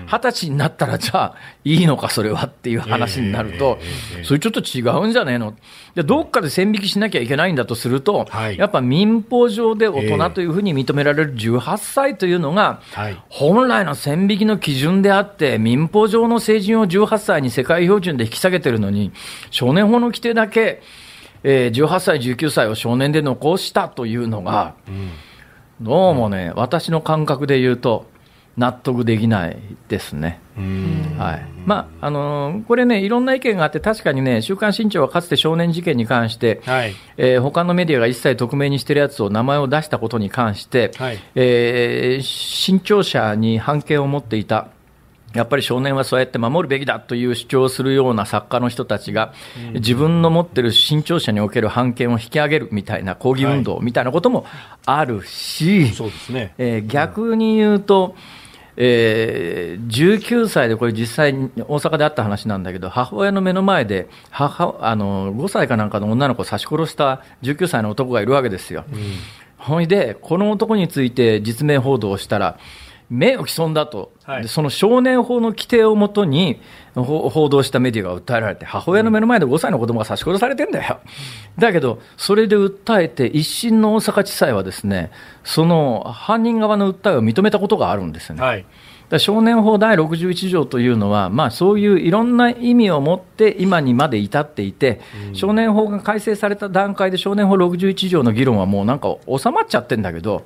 うん、二十歳になったら、じゃあ、いいのか、それはっていう話になると、それちょっと違うんじゃねえの？で、どっかで線引きしなきゃいけないんだとすると、はい、やっぱ民法上で大人というふうに認められる18歳というのが、本来の線引きの基準であって、民法上の成人を18歳に世界標準で引き下げてるのに、少年法の規定だけ、えー、18歳、19歳を少年で残したというのが、どうもね、私の感覚で言うと、納得できないですね。はいまああのー、これね、いろんな意見があって、確かにね、週刊新潮はかつて少年事件に関して、はいえー、他のメディアが一切匿名にしてるやつを名前を出したことに関して、はいえー、新潮社に判権を持っていた。やっぱり少年はそうやって守るべきだという主張をするような作家の人たちが、自分の持ってる新潮社における判権を引き上げるみたいな抗議運動みたいなこともあるし、そうですね。え逆に言うと、えー、19歳で、これ実際に大阪であった話なんだけど、母親の目の前で母あの5歳かなんかの女の子を刺し殺した19歳の男がいるわけですよ。うん、ほいで、この男について実名報道をしたら、名誉毀損だと、はい、その少年法の規定をもとに報道したメディアが訴えられて、母親の目の前で5歳の子供が刺し殺されてんだよ、だけど、それで訴えて、一審の大阪地裁はですね、その犯人側の訴えを認めたことがあるんですよね。はい。少年法第61条というのは、まあ、そういういろんな意味を持って今にまで至っていて、うん、少年法が改正された段階で少年法61条の議論はもうなんか収まっちゃってるんだけど、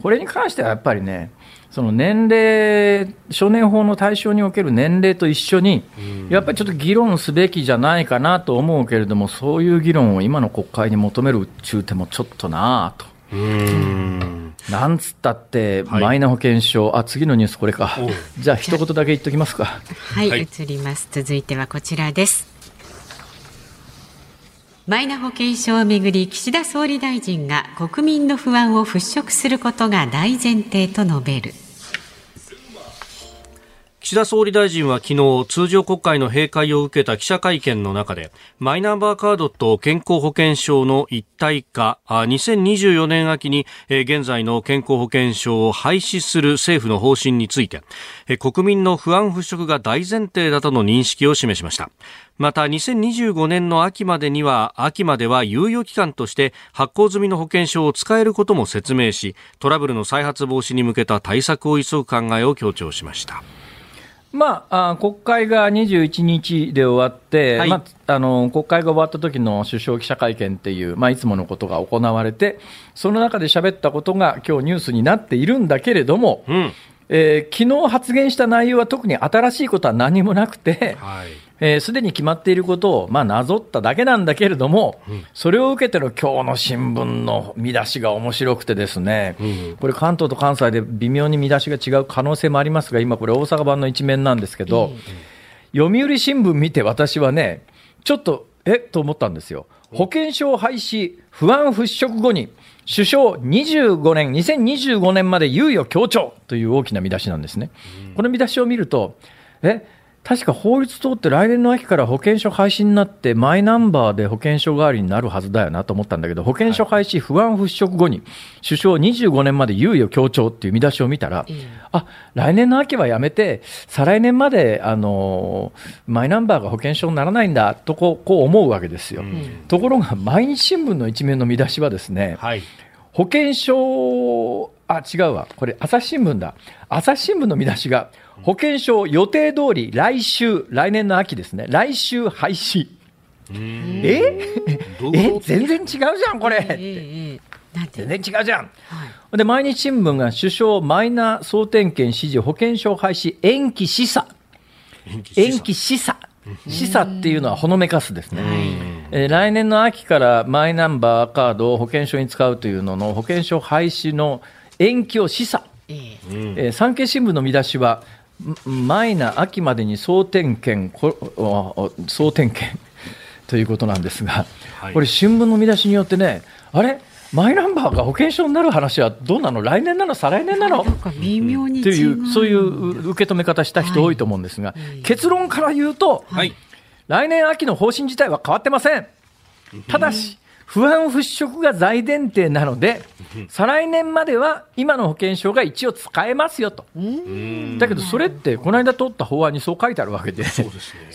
これに関してはやっぱりね、その年齢、少年法の対象における年齢と一緒に、やっぱりちょっと議論すべきじゃないかなと思うけれども、そういう議論を今の国会に求める中手もちょっとなあと。なんつったって、マイナ保険証、あ次のニュース、これか、じゃあ、一言だけ言っときますか。はい、はい、移ります。続いてはこちらです。マイナ保険証をめぐり岸田総理大臣が国民の不安を払拭することが大前提と述べる。岸田総理大臣は昨日通常国会の閉会を受けた記者会見の中でマイナンバーカードと健康保険証の一体化2024年秋に現在の健康保険証を廃止する政府の方針について国民の不安払拭が大前提だとの認識を示しました。また2025年の秋までには秋までは猶予期間として発行済みの保険証を使えることも説明しトラブルの再発防止に向けた対策を急ぐ考えを強調しました。まあ、あ国会が21日で終わって、はい、まあ、あの国会が終わった時の首相記者会見っていう、まあ、いつものことが行われて、その中で喋ったことが今日ニュースになっているんだけれども、うん。えー、昨日発言した内容は特に新しいことは何もなくて、はいえす、でに決まっていることを、まあ、なぞっただけなんだけれども、うん、それを受けての今日の新聞の見出しが面白くてですね、うん、これ関東と関西で微妙に見出しが違う可能性もありますが、今これ大阪版の一面なんですけど、うん、読売新聞見て私はね、ちょっと、えと思ったんですよ。保険証廃止、不安払拭後に、首相25年、2025年まで猶予強調という大きな見出しなんですね。この見出しを見ると、え、確か法律通って来年の秋から保険証廃止になってマイナンバーで保険証代わりになるはずだよなと思ったんだけど保険証廃止不安払拭後に首相25年まで猶予強調っていう見出しを見たら、あ来年の秋はやめて再来年まであのマイナンバーが保険証にならないんだとこうこう思うわけですよ、うん、ところが毎日新聞の一面の見出しはですね、はい、保険証あ違うわ。これ朝日新聞だ。朝日新聞の見出しが保険証予定通り来週、来年の秋ですね、来週廃止。え？え？全然違うじゃん、これ。えー、全然違うじゃん。はい、で、毎日新聞が首相マイナ総点検指示、保険証廃止延期示唆。延期示唆。示唆。っていうのはほのめかすですね。えー、来年の秋からマイナンバーカードを保険証に使うというのの保険証廃止の延期を示唆。えー、産経新聞の見出しは、マイナ秋までに総点検、総点検 ということなんですが、はい、これ、新聞の見出しによってね、あれ、マイナンバーが保険証になる話はどうなの、来年なの、再来年なの？微妙にという、そういう受け止め方した人多いと思うんですが、はい、結論から言うと、はい、来年秋の方針自体は変わってません。ただし、不安払拭が大前提なので、再来年までは今の保険証が一応使えますよと。だけどそれって、この間通った法案にそう書いてあるわけで、そ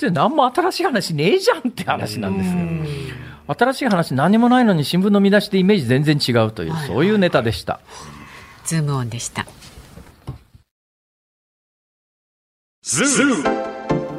れ何も新しい話ねえじゃんって話なんですよ。新しい話何もないのに新聞の見出しでイメージ全然違うという、そういうネタでした。ズームオンでした。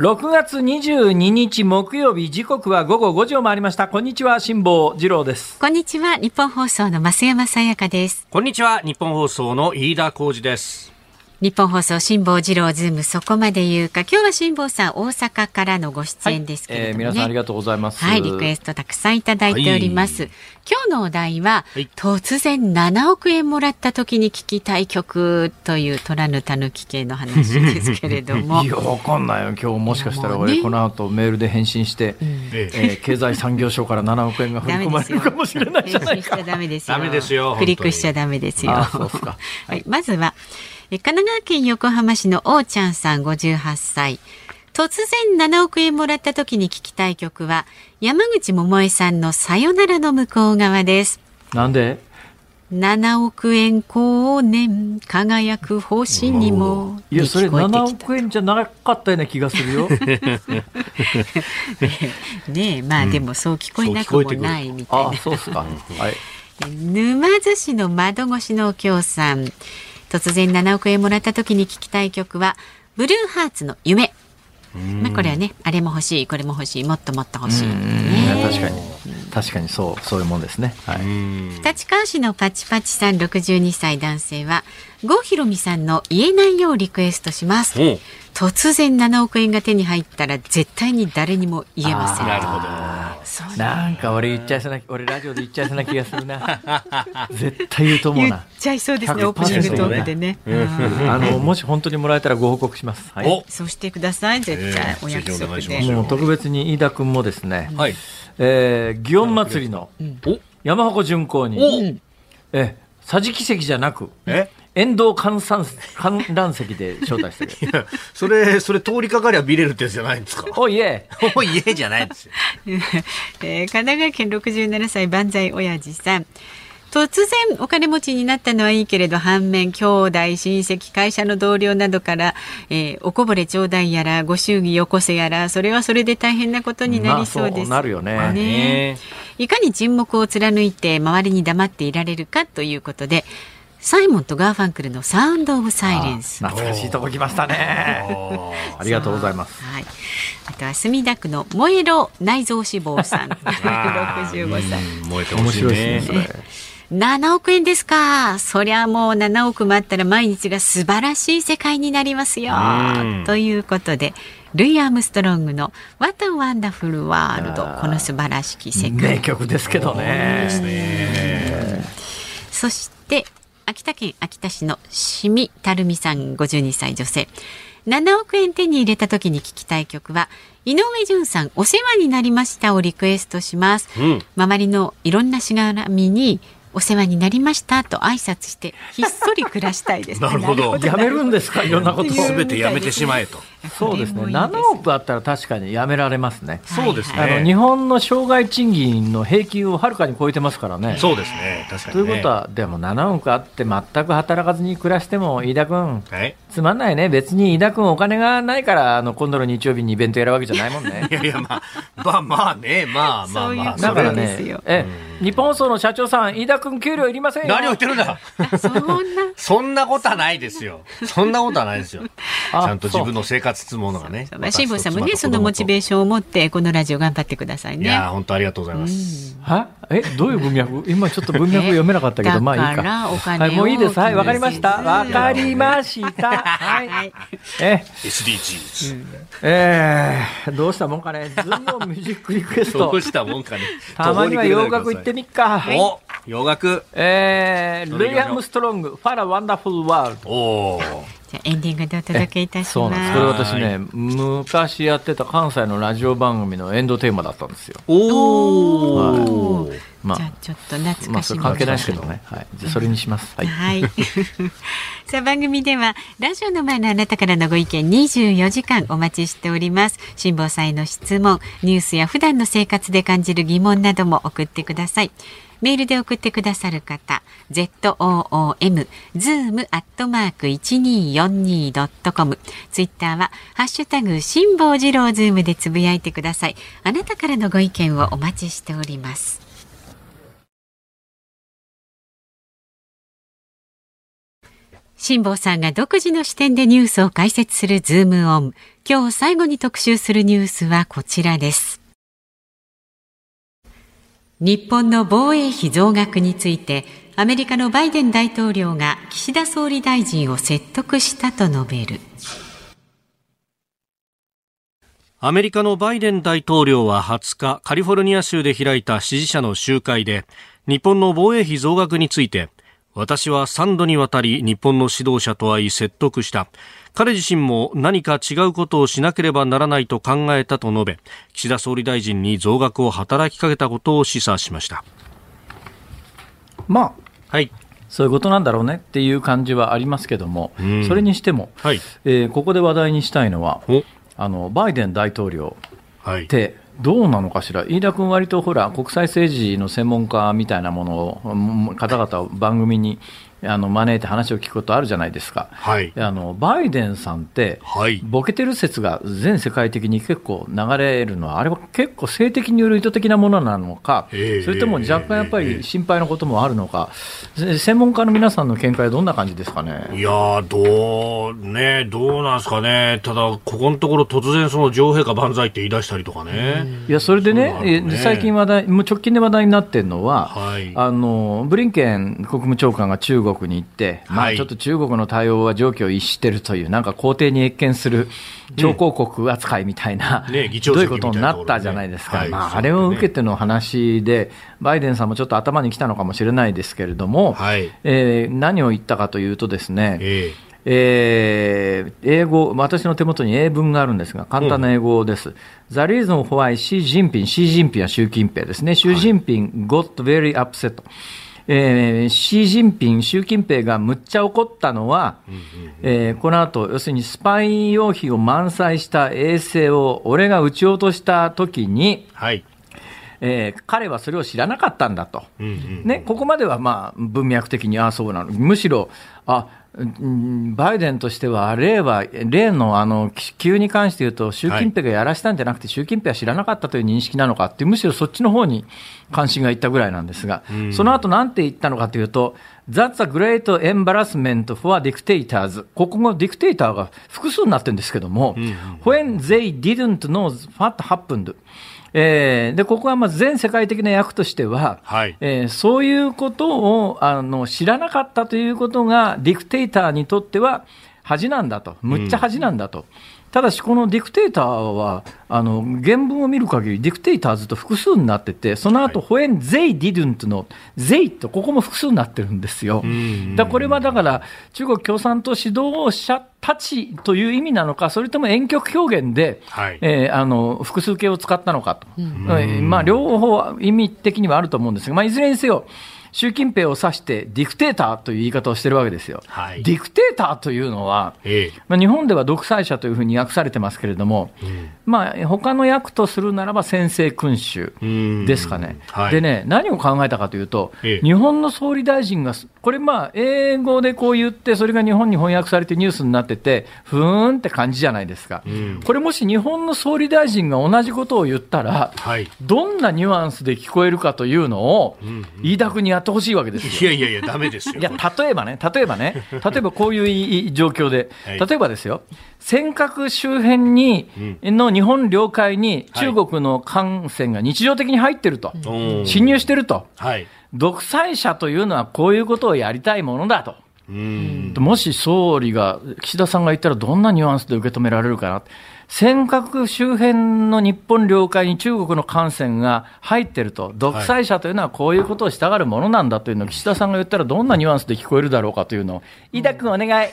6月22日木曜日時刻は午後5時を回りました。こんにちは辛坊治郎です。こんにちは日本放送の増山さやかです。こんにちは日本放送の飯田浩二です日本放送辛坊治郎ズームそこまで言うか。今日は辛坊さん大阪からのご出演ですけれども、ね。はいえー、皆さんありがとうございます。はいリクエストたくさんいただいております、はい、今日のお題は、はい、突然7億円もらった時に聞きたい曲という虎ぬたぬき系の話ですけれども。いやわかんないよ今日もしかしたら。俺、ね、この後メールで返信して、うん、えー、経済産業省から7億円が振り込まれるかもしれないじゃないか。ダメですよ。ダメですよクリックしちゃダメですよ。はい、まずは神奈川県横浜市のおーちゃんさん58歳。突然7億円もらった時に聞きたい曲は山口百恵さんのさよならの向こう側です。なんで？7億円光年輝く星にもいやそれ7億円じゃなかったような気がするよ。ねえまあでもそう聞こえなくもないみたいな、うん、そうですか、はい、沼津市の窓越しのお京さん突然7億円もらった時に聞きたい曲はブルーハーツの夢。まあこれはねあれも欲しいこれも欲しいもっともっと欲しい、ね、確かに。確かにそうそういうもんですね、はい、立川市のパチパチさん62歳男性は郷ひろみさんの言えないようリクエストします。突然7億円が手に入ったら絶対に誰にも言えません。なるほど。なんか俺言っちゃいそうな俺ラジオで言っちゃいそうな気がするな。絶対言うと思うな。言っちゃいそうですねオープニングトークでね、あのもし本当にもらえたらご報告します、はい、そうしてください。絶対、お約束で。もう特別に飯田君もですね、はい。えー、祇園祭りの山鉾巡行に、え桟敷席じゃなく、え？沿道観覧観覧席で招待してる。それ、それ通りかかりゃ見れるってやつじゃないんですか？おいえ。おいえじゃないですよ。えー、神奈川県67歳万歳親父さん。突然お金持ちになったのはいいけれど反面兄弟親戚会社の同僚などから、えー、おこぼれ頂戴やらご祝儀よこせやらそれはそれで大変なことになりそうです。まあ、なるよねねいかに沈黙を貫いて周りに黙っていられるかということでサイモンとガーファンクルのサウンドオブサイレンス。懐かしいとこ来ましたね。ありがとうございます。はい。あとは墨田区の燃えろ内臓脂肪さん、六十五歳。燃えて面白いですね。7億円ですか？そりゃもう7億もあったら毎日が素晴らしい世界になりますよ。ということで、ルイ・アームストロングの What a Wonderful World この素晴らしき世界。名曲ですけどね。そして秋田県秋田市のしみたるみさん52歳女性。7億円手に入れた時に聞きたい曲は井上順さんお世話になりましたをリクエストします、うん、周りのいろんなしがらみにお世話になりましたと挨拶してひっそり暮らしたいです、なるほど。やめるんですか？いろんなことすべてやめてしまえとそうですね、7億あったら確かにやめられますね。そうですね。あの日本の障害賃金の平均をはるかに超えてますからね。そうですね、確かに、ね、ということは、でも7億あって全く働かずに暮らしても、飯田君、はい、つまんないね、別に飯田君お金がないから、あの今度の日曜日にイベントやるわけじゃないもんね。いやいや、まあ、まあまあね、まあまあ。まあ、だからね、え、日本放送の社長さん、飯田君給料いりませんよ。何を言ってるんだ。そんな、そんなことはないですよ。そんなことはないですよ。ちゃんと自分の生活つものがね。辛坊さんもね、そのモチベーションを持って、このラジオ頑張ってくださいね。いや、本当ありがとうございます。は？え、どういう文脈？今ちょっと文脈読めなかったけど、まあいいか。はい、もういいです。はい、わかりました。わかりました。はい。え、SDGs。えー、どうしたもんかね。ズンのミュージックリクエスト。どうしたもんかね。たまには洋楽行ってみっか。お洋楽。えー、ルイ・アームストロング、 What a Wonderful World。おじゃエンディングでお届けいたします。そうなんです。これ私ね、昔やってた関西のラジオ番組のエンドテーマだったんですよ。おお、はい、まあ、じゃあちょっと懐かしい、まあ、関係ないですけどね。はい。じゃそれにします。はい。はい、さあ番組ではラジオの前のあなたからのご意見24時間お待ちしております。辛坊さんへの質問、ニュースや普段の生活で感じる疑問なども送ってください。メールで送ってくださる方、zoom、zoom アットマーク 1242.com。ツイッターは、ハッシュタグ、辛坊治郎ズームでつぶやいてください。あなたからのご意見をお待ちしております。辛坊さんが独自の視点でニュースを解説するズームオン。今日最後に特集するニュースはこちらです。日本の防衛費増額についてアメリカのバイデン大統領が岸田総理大臣を説得したと述べる。アメリカのバイデン大統領は20日カリフォルニア州で開いた支持者の集会で日本の防衛費増額について私は3度にわたり日本の指導者と会い説得した。彼自身も何か違うことをしなければならないと考えたと述べ岸田総理大臣に増額を働きかけたことを示唆しました。まあ、はい、そういうことなんだろうねっていう感じはありますけども、それにしても、はい、えー、ここで話題にしたいのはあのバイデン大統領って、はいどうなのかしら、飯田君、割とほら、国際政治の専門家みたいなものを、方々を番組にあの招いて話を聞くことあるじゃないですか、はい、あのバイデンさんって、はい、ボケてる説が全世界的に結構流れるのは、あれは結構性的による意図的なものなのか、えー、それとも若干やっぱり心配なこともあるのか、えー、専門家の皆さんの見解はどんな感じですかね？いやどうね、どうなんですかね、ただ、ここのところ、突然、その女王陛下万歳って言い出したりとかね。いやそれでね、ね。最近話題、もう直近で話題になってるのは、はい、あのブリンケン国務長官が中国国に行って、まあ、ちょっと中国の対応は常軌を逸しているという、なんか皇帝に謁見する超公国扱いみたいな、うんね、どういうことになったじゃないですか、はい、まあ、あれを受けての話で、バイデンさんもちょっと頭にきたのかもしれないですけれども、はい、えー、何を言ったかというとですね、えーえー、英語、私の手元に英文があるんですが、簡単な英語です。うん、The reason why Xi Jinping、Xi Jinping は習近平ですね。習近平 got very upset、えー、シー・ジンピン、習近平がむっちゃ怒ったのは、えー、この後、要するにスパイ用品を満載した衛星を俺が撃ち落としたときに、はい。えー、彼はそれを知らなかったんだと、ね、ここまではまあ文脈的に、ああ、そうなの、むしろ、あバイデンとしては、例は、例のあの気球に関して言うと、習近平がやらしたんじゃなくて、習近平は知らなかったという認識なのかってむしろそっちの方に関心がいったぐらいなんですが、その後なんて言ったのかというと、That's a great embarrassment for dictators. ここのディクテーターが複数になってるんですけども、When they didn't know what happened. えー、でここはまあ全世界的な役としては、はい。えー、そういうことをあの知らなかったということが、ディクテーターにとっては恥なんだと、むっちゃ恥なんだと。うんただし、このディクテーターは、あの原文を見る限り、ディクテーターずっと複数になってて、その後、はい、ホエン・ゼイ・ディドゥントのゼイと、ここも複数になってるんですよ。だこれはだから、中国共産党指導者たちという意味なのか、それとも遠曲表現で、はい、えー、あの複数形を使ったのかと、まあ、両方意味的にはあると思うんですが、まあ、いずれにせよ、習近平を指してディクテーターという言い方をしてるわけですよ。はい、ディクテーターというのは、ええ、まあ、日本では独裁者というふうに訳されてますけれども、うん、まあ、他の訳とするならば先制君主ですかね。はい、でね、何を考えたかというと、え、日本の総理大臣が、これまあ、英語でこう言って、それが日本に翻訳されてニュースになってて、ふーんって感じじゃないですか。うん、これもし日本の総理大臣が同じことを言ったら、はい、どんなニュアンスで聞こえるかというのを、飯田君にやってほしいわけですよ。いやいやいや、だめですよ。いや、例えばね、例えばね、例えばこういう状況で、例えばですよ、尖閣周辺に、の日本領海に中国の艦船が日常的に入ってると、侵入してると、はい、独裁者というのはこういうことをやりたいものだと。もし総理が、岸田さんが言ったらどんなニュアンスで受け止められるかな。尖閣周辺の日本領海に中国の艦船が入ってると、独裁者というのはこういうことをしたがるものなんだというのを岸田さんが言ったらどんなニュアンスで聞こえるだろうかというのを、飯田君お願い。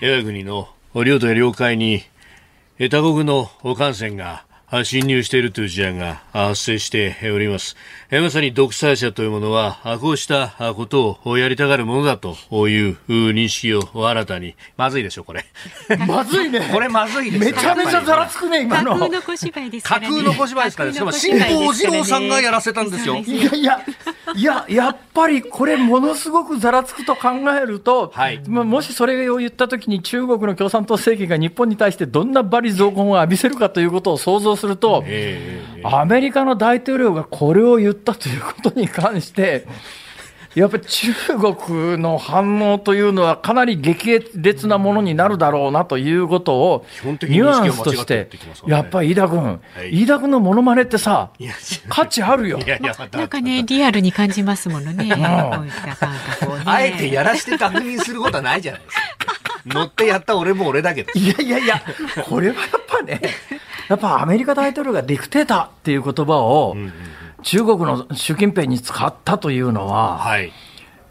我 が国の領土や領海に他国の艦船が侵入しているという事案が発生しております。まさに独裁者というものは、こうしたことをやりたがるものだという認識を新たに。まずいでしょ、これ。まずいね。これまずいですめちゃめちゃざらつくね、今の。架空の小芝居ですから、ね。架空の小芝居ですからね。しかも、辛坊治郎さんがやらせたんですよ。いやいや、いや、やっぱりこれものすごくざらつくと考えると、はい、もしそれを言ったときに中国の共産党政権が日本に対してどんな罵詈雑言を浴びせるかということを想像すると、アメリカの大統領がこれを言ったということに関して、やっぱり中国の反応というのはかなり激烈なものになるだろうなということを、ニュアンスとして、やっぱり飯田君、飯田君のものまねってさ、価値あるよ。なんかね、リアルに感じますものね。あえてやらして確認することはないじゃないですか。乗ってやった俺も俺だけど。いやいやいや、これはやっぱね、やっぱアメリカ大統領がディクテーターっていう言葉を、中国の習近平に使ったというのは、はい、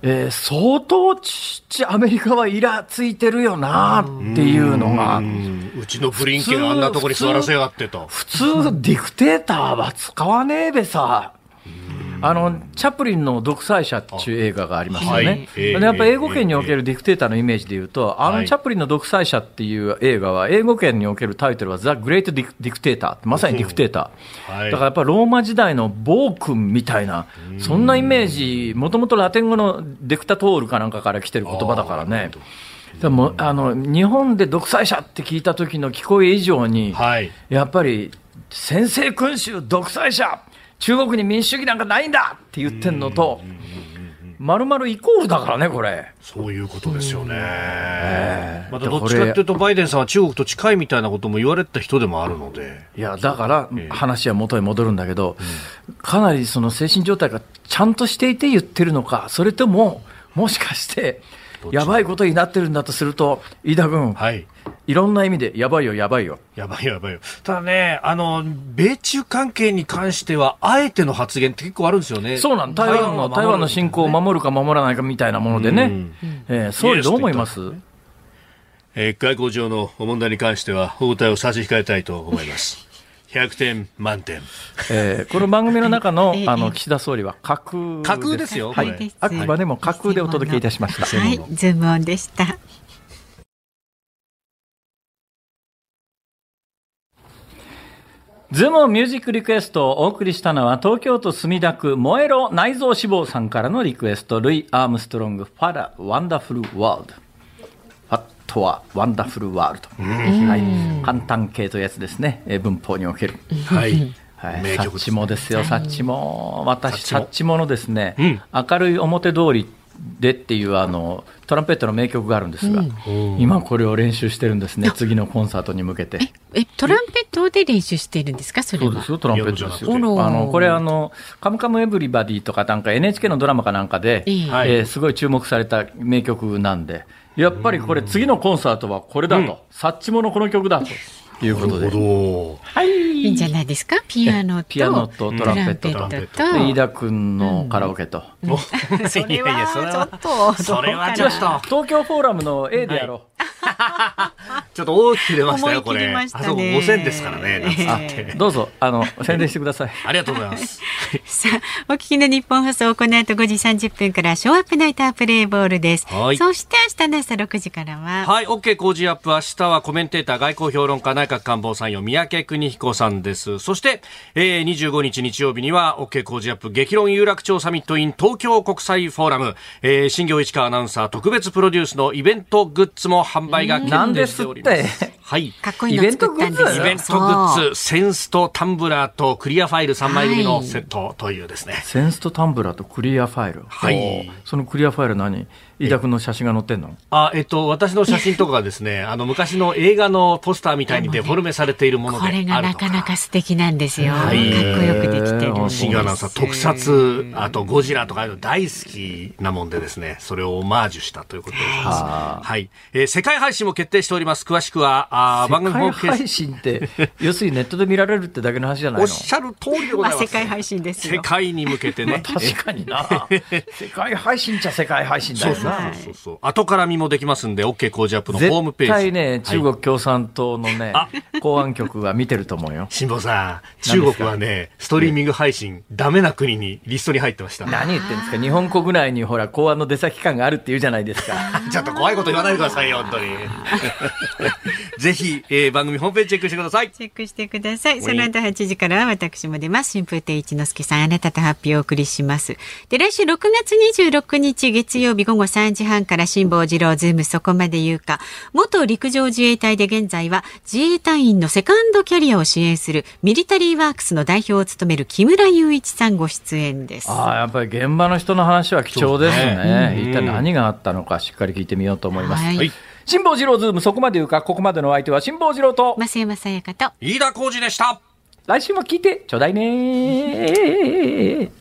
えー、相当ちちアメリカはイラついてるよなっていうのが。うちのブリンケンあんなとこに座らせやがってと。普通、ディクテーターは使わねえべさ。あのチャップリンの独裁者っていう映画がありますよね、はい。えー、やっぱ英語圏におけるディクテーターのイメージでいうと、あのチャップリンの独裁者っていう映画は、英語圏におけるタイトルは、ザ・グレート・ディクテーター、まさにディクテーター、だからやっぱローマ時代の暴君みたいな、そんなイメージ、もともとラテン語のデクタトールかなんかから来てる言葉だからね。でもあの日本で独裁者って聞いた時の聞こえ以上に、はい、やっぱり先制君主、独裁者、中国に民主主義なんかないんだって言ってんのと、まるまるイコールだからね、これ。そういうことですよね。えー、またどっちかっていうと、バイデンさんは中国と近いみたいなことも言われた人でもあるので。いや、だから、話は元へ戻るんだけど、かなりその精神状態がちゃんとしていて言ってるのか、それとも、もしかして、やばいことになってるんだとすると、飯田君、はい、いろんな意味でやばいよ、やばいよ。やばいよ、やばいよ。ただね、あの、米中関係に関しては、あえての発言って結構あるんですよね。そうなん台湾の、台湾の侵攻を守るか守らないかみたいなものでね。うん、えー、総理どう思います？えー、外交上の問題に関しては、法体を差し控えたいと思います。100点満点、えー、この番組の中の あの岸田総理は架空架空ですよ、はい、あくまでも架空でお届けいたしました。はい、ズームオンでした。ズームミュージックリクエストをお送りしたのは東京都墨田区燃えろ内臓脂肪さんからのリクエストルイ・アームストロング What a Wonderful World。 What a Wonderful World、はい、感嘆形というやつですね、え文法における。はい。はい、サッチモですよ、サッチモ、私、サッチモのですね、うん、明るい表通りでっていうあのトランペットの名曲があるんですが、うん、今これを練習してるんですね、次のコンサートに向けて。え、トランペットで練習してるんですか、それそうですよ、トランペットですよ。あのこれあの、カムカムエブリバディとかなんか NHK のドラマかなんかで、えー、えー、すごい注目された名曲なんで。やっぱりこれ次のコンサートはこれだと、うん、サッチモのこの曲だと。いうことで。はい。いいんじゃないですか？ピアノと。ピアノとトランペットと。で、飯田君のカラオケと。うん、それはちょっと。それはちょっと。東京フォーラムの A でやろう。ちょっと大きく出ましたよ、これ。思い切りましたねあそこ5000ですからね、なんつって。どうぞ、あの、宣伝してください。ありがとうございます。さあ、お聞きの日本放送、この後5時30分から、ショーアップナイタープレイボールです。はいそして明日の朝6時からは、はい、OK 工事アップ。明日はコメンテーター、外交評論家、内閣官房参与、三宅邦彦さんです。そして、えー、25日日曜日には、OK 工事アップ、激論有楽町サミット in 東京国際フォーラム、えー、新行市佳アナウンサー特別プロデュースのイベントグッズも販売が決定しております。なんですってはい。かっこいいの作ったんですよ。イベントグッズ、扇子とタンブラーとクリアファイル3枚組のセットというですね。扇子とタンブラーとクリアファイル。はいそのクリアファイル何？飯田君の写真が載ってんの？あ、えっと、私の写真とかがですね、あの、昔の映画のポスターみたいにデフォルメされているものであるとか。これがなかなか素敵なんですよ。かっこいよくできてるんです。シンガーアナウンサー特撮、あとゴジラとかいうの大好きなもんでですね、それをオマージュしたということです。はい。えー世界配信も決定しております。詳しくは、あー番組ホー世ムページ。界配信って、要するにネットで見られるってだけの話じゃないの？おっしゃる通りでございます。まあ世界配信ですよ世界に向けてね。確かにな。世界配信っちゃ世界配信だそうそう。そうそう。後から見もできますんで、OK 工事アップのホームページ。絶対ね、中はい国共産党のね、公安局が見てると思うよ。辛坊さん、中国はね、ストリーミング配信、ダメな国にリストに入ってました。何言ってんですか？日本国内にほら、公安の出先機関があるって言うじゃないですか。ちょっと怖いこと言わないでくださいよ、本当に。ぜひ、えー番組ホームページチェックしてください。チェックしてください。その後8時からは私も出ます。春風亭一之輔さん、あなたと発表をお送りします。で、来週6月26日月曜日午後3時半から辛坊治郎ズームそこまで言うか。元陸上自衛隊で現在は自衛隊員のセカンドキャリアを支援するミリタリーワークスの代表を務める木村雄一さんご出演です。ああ、やっぱり現場の人の話は貴重ですね。ね一体何があったのかしっかり聞いてみようと思います。はいはい。辛坊治郎ズームそこまで言うか、ここまでのお相手は辛坊治郎と、増山さやかと。飯田浩二でした。来週も聞いてちょうだいね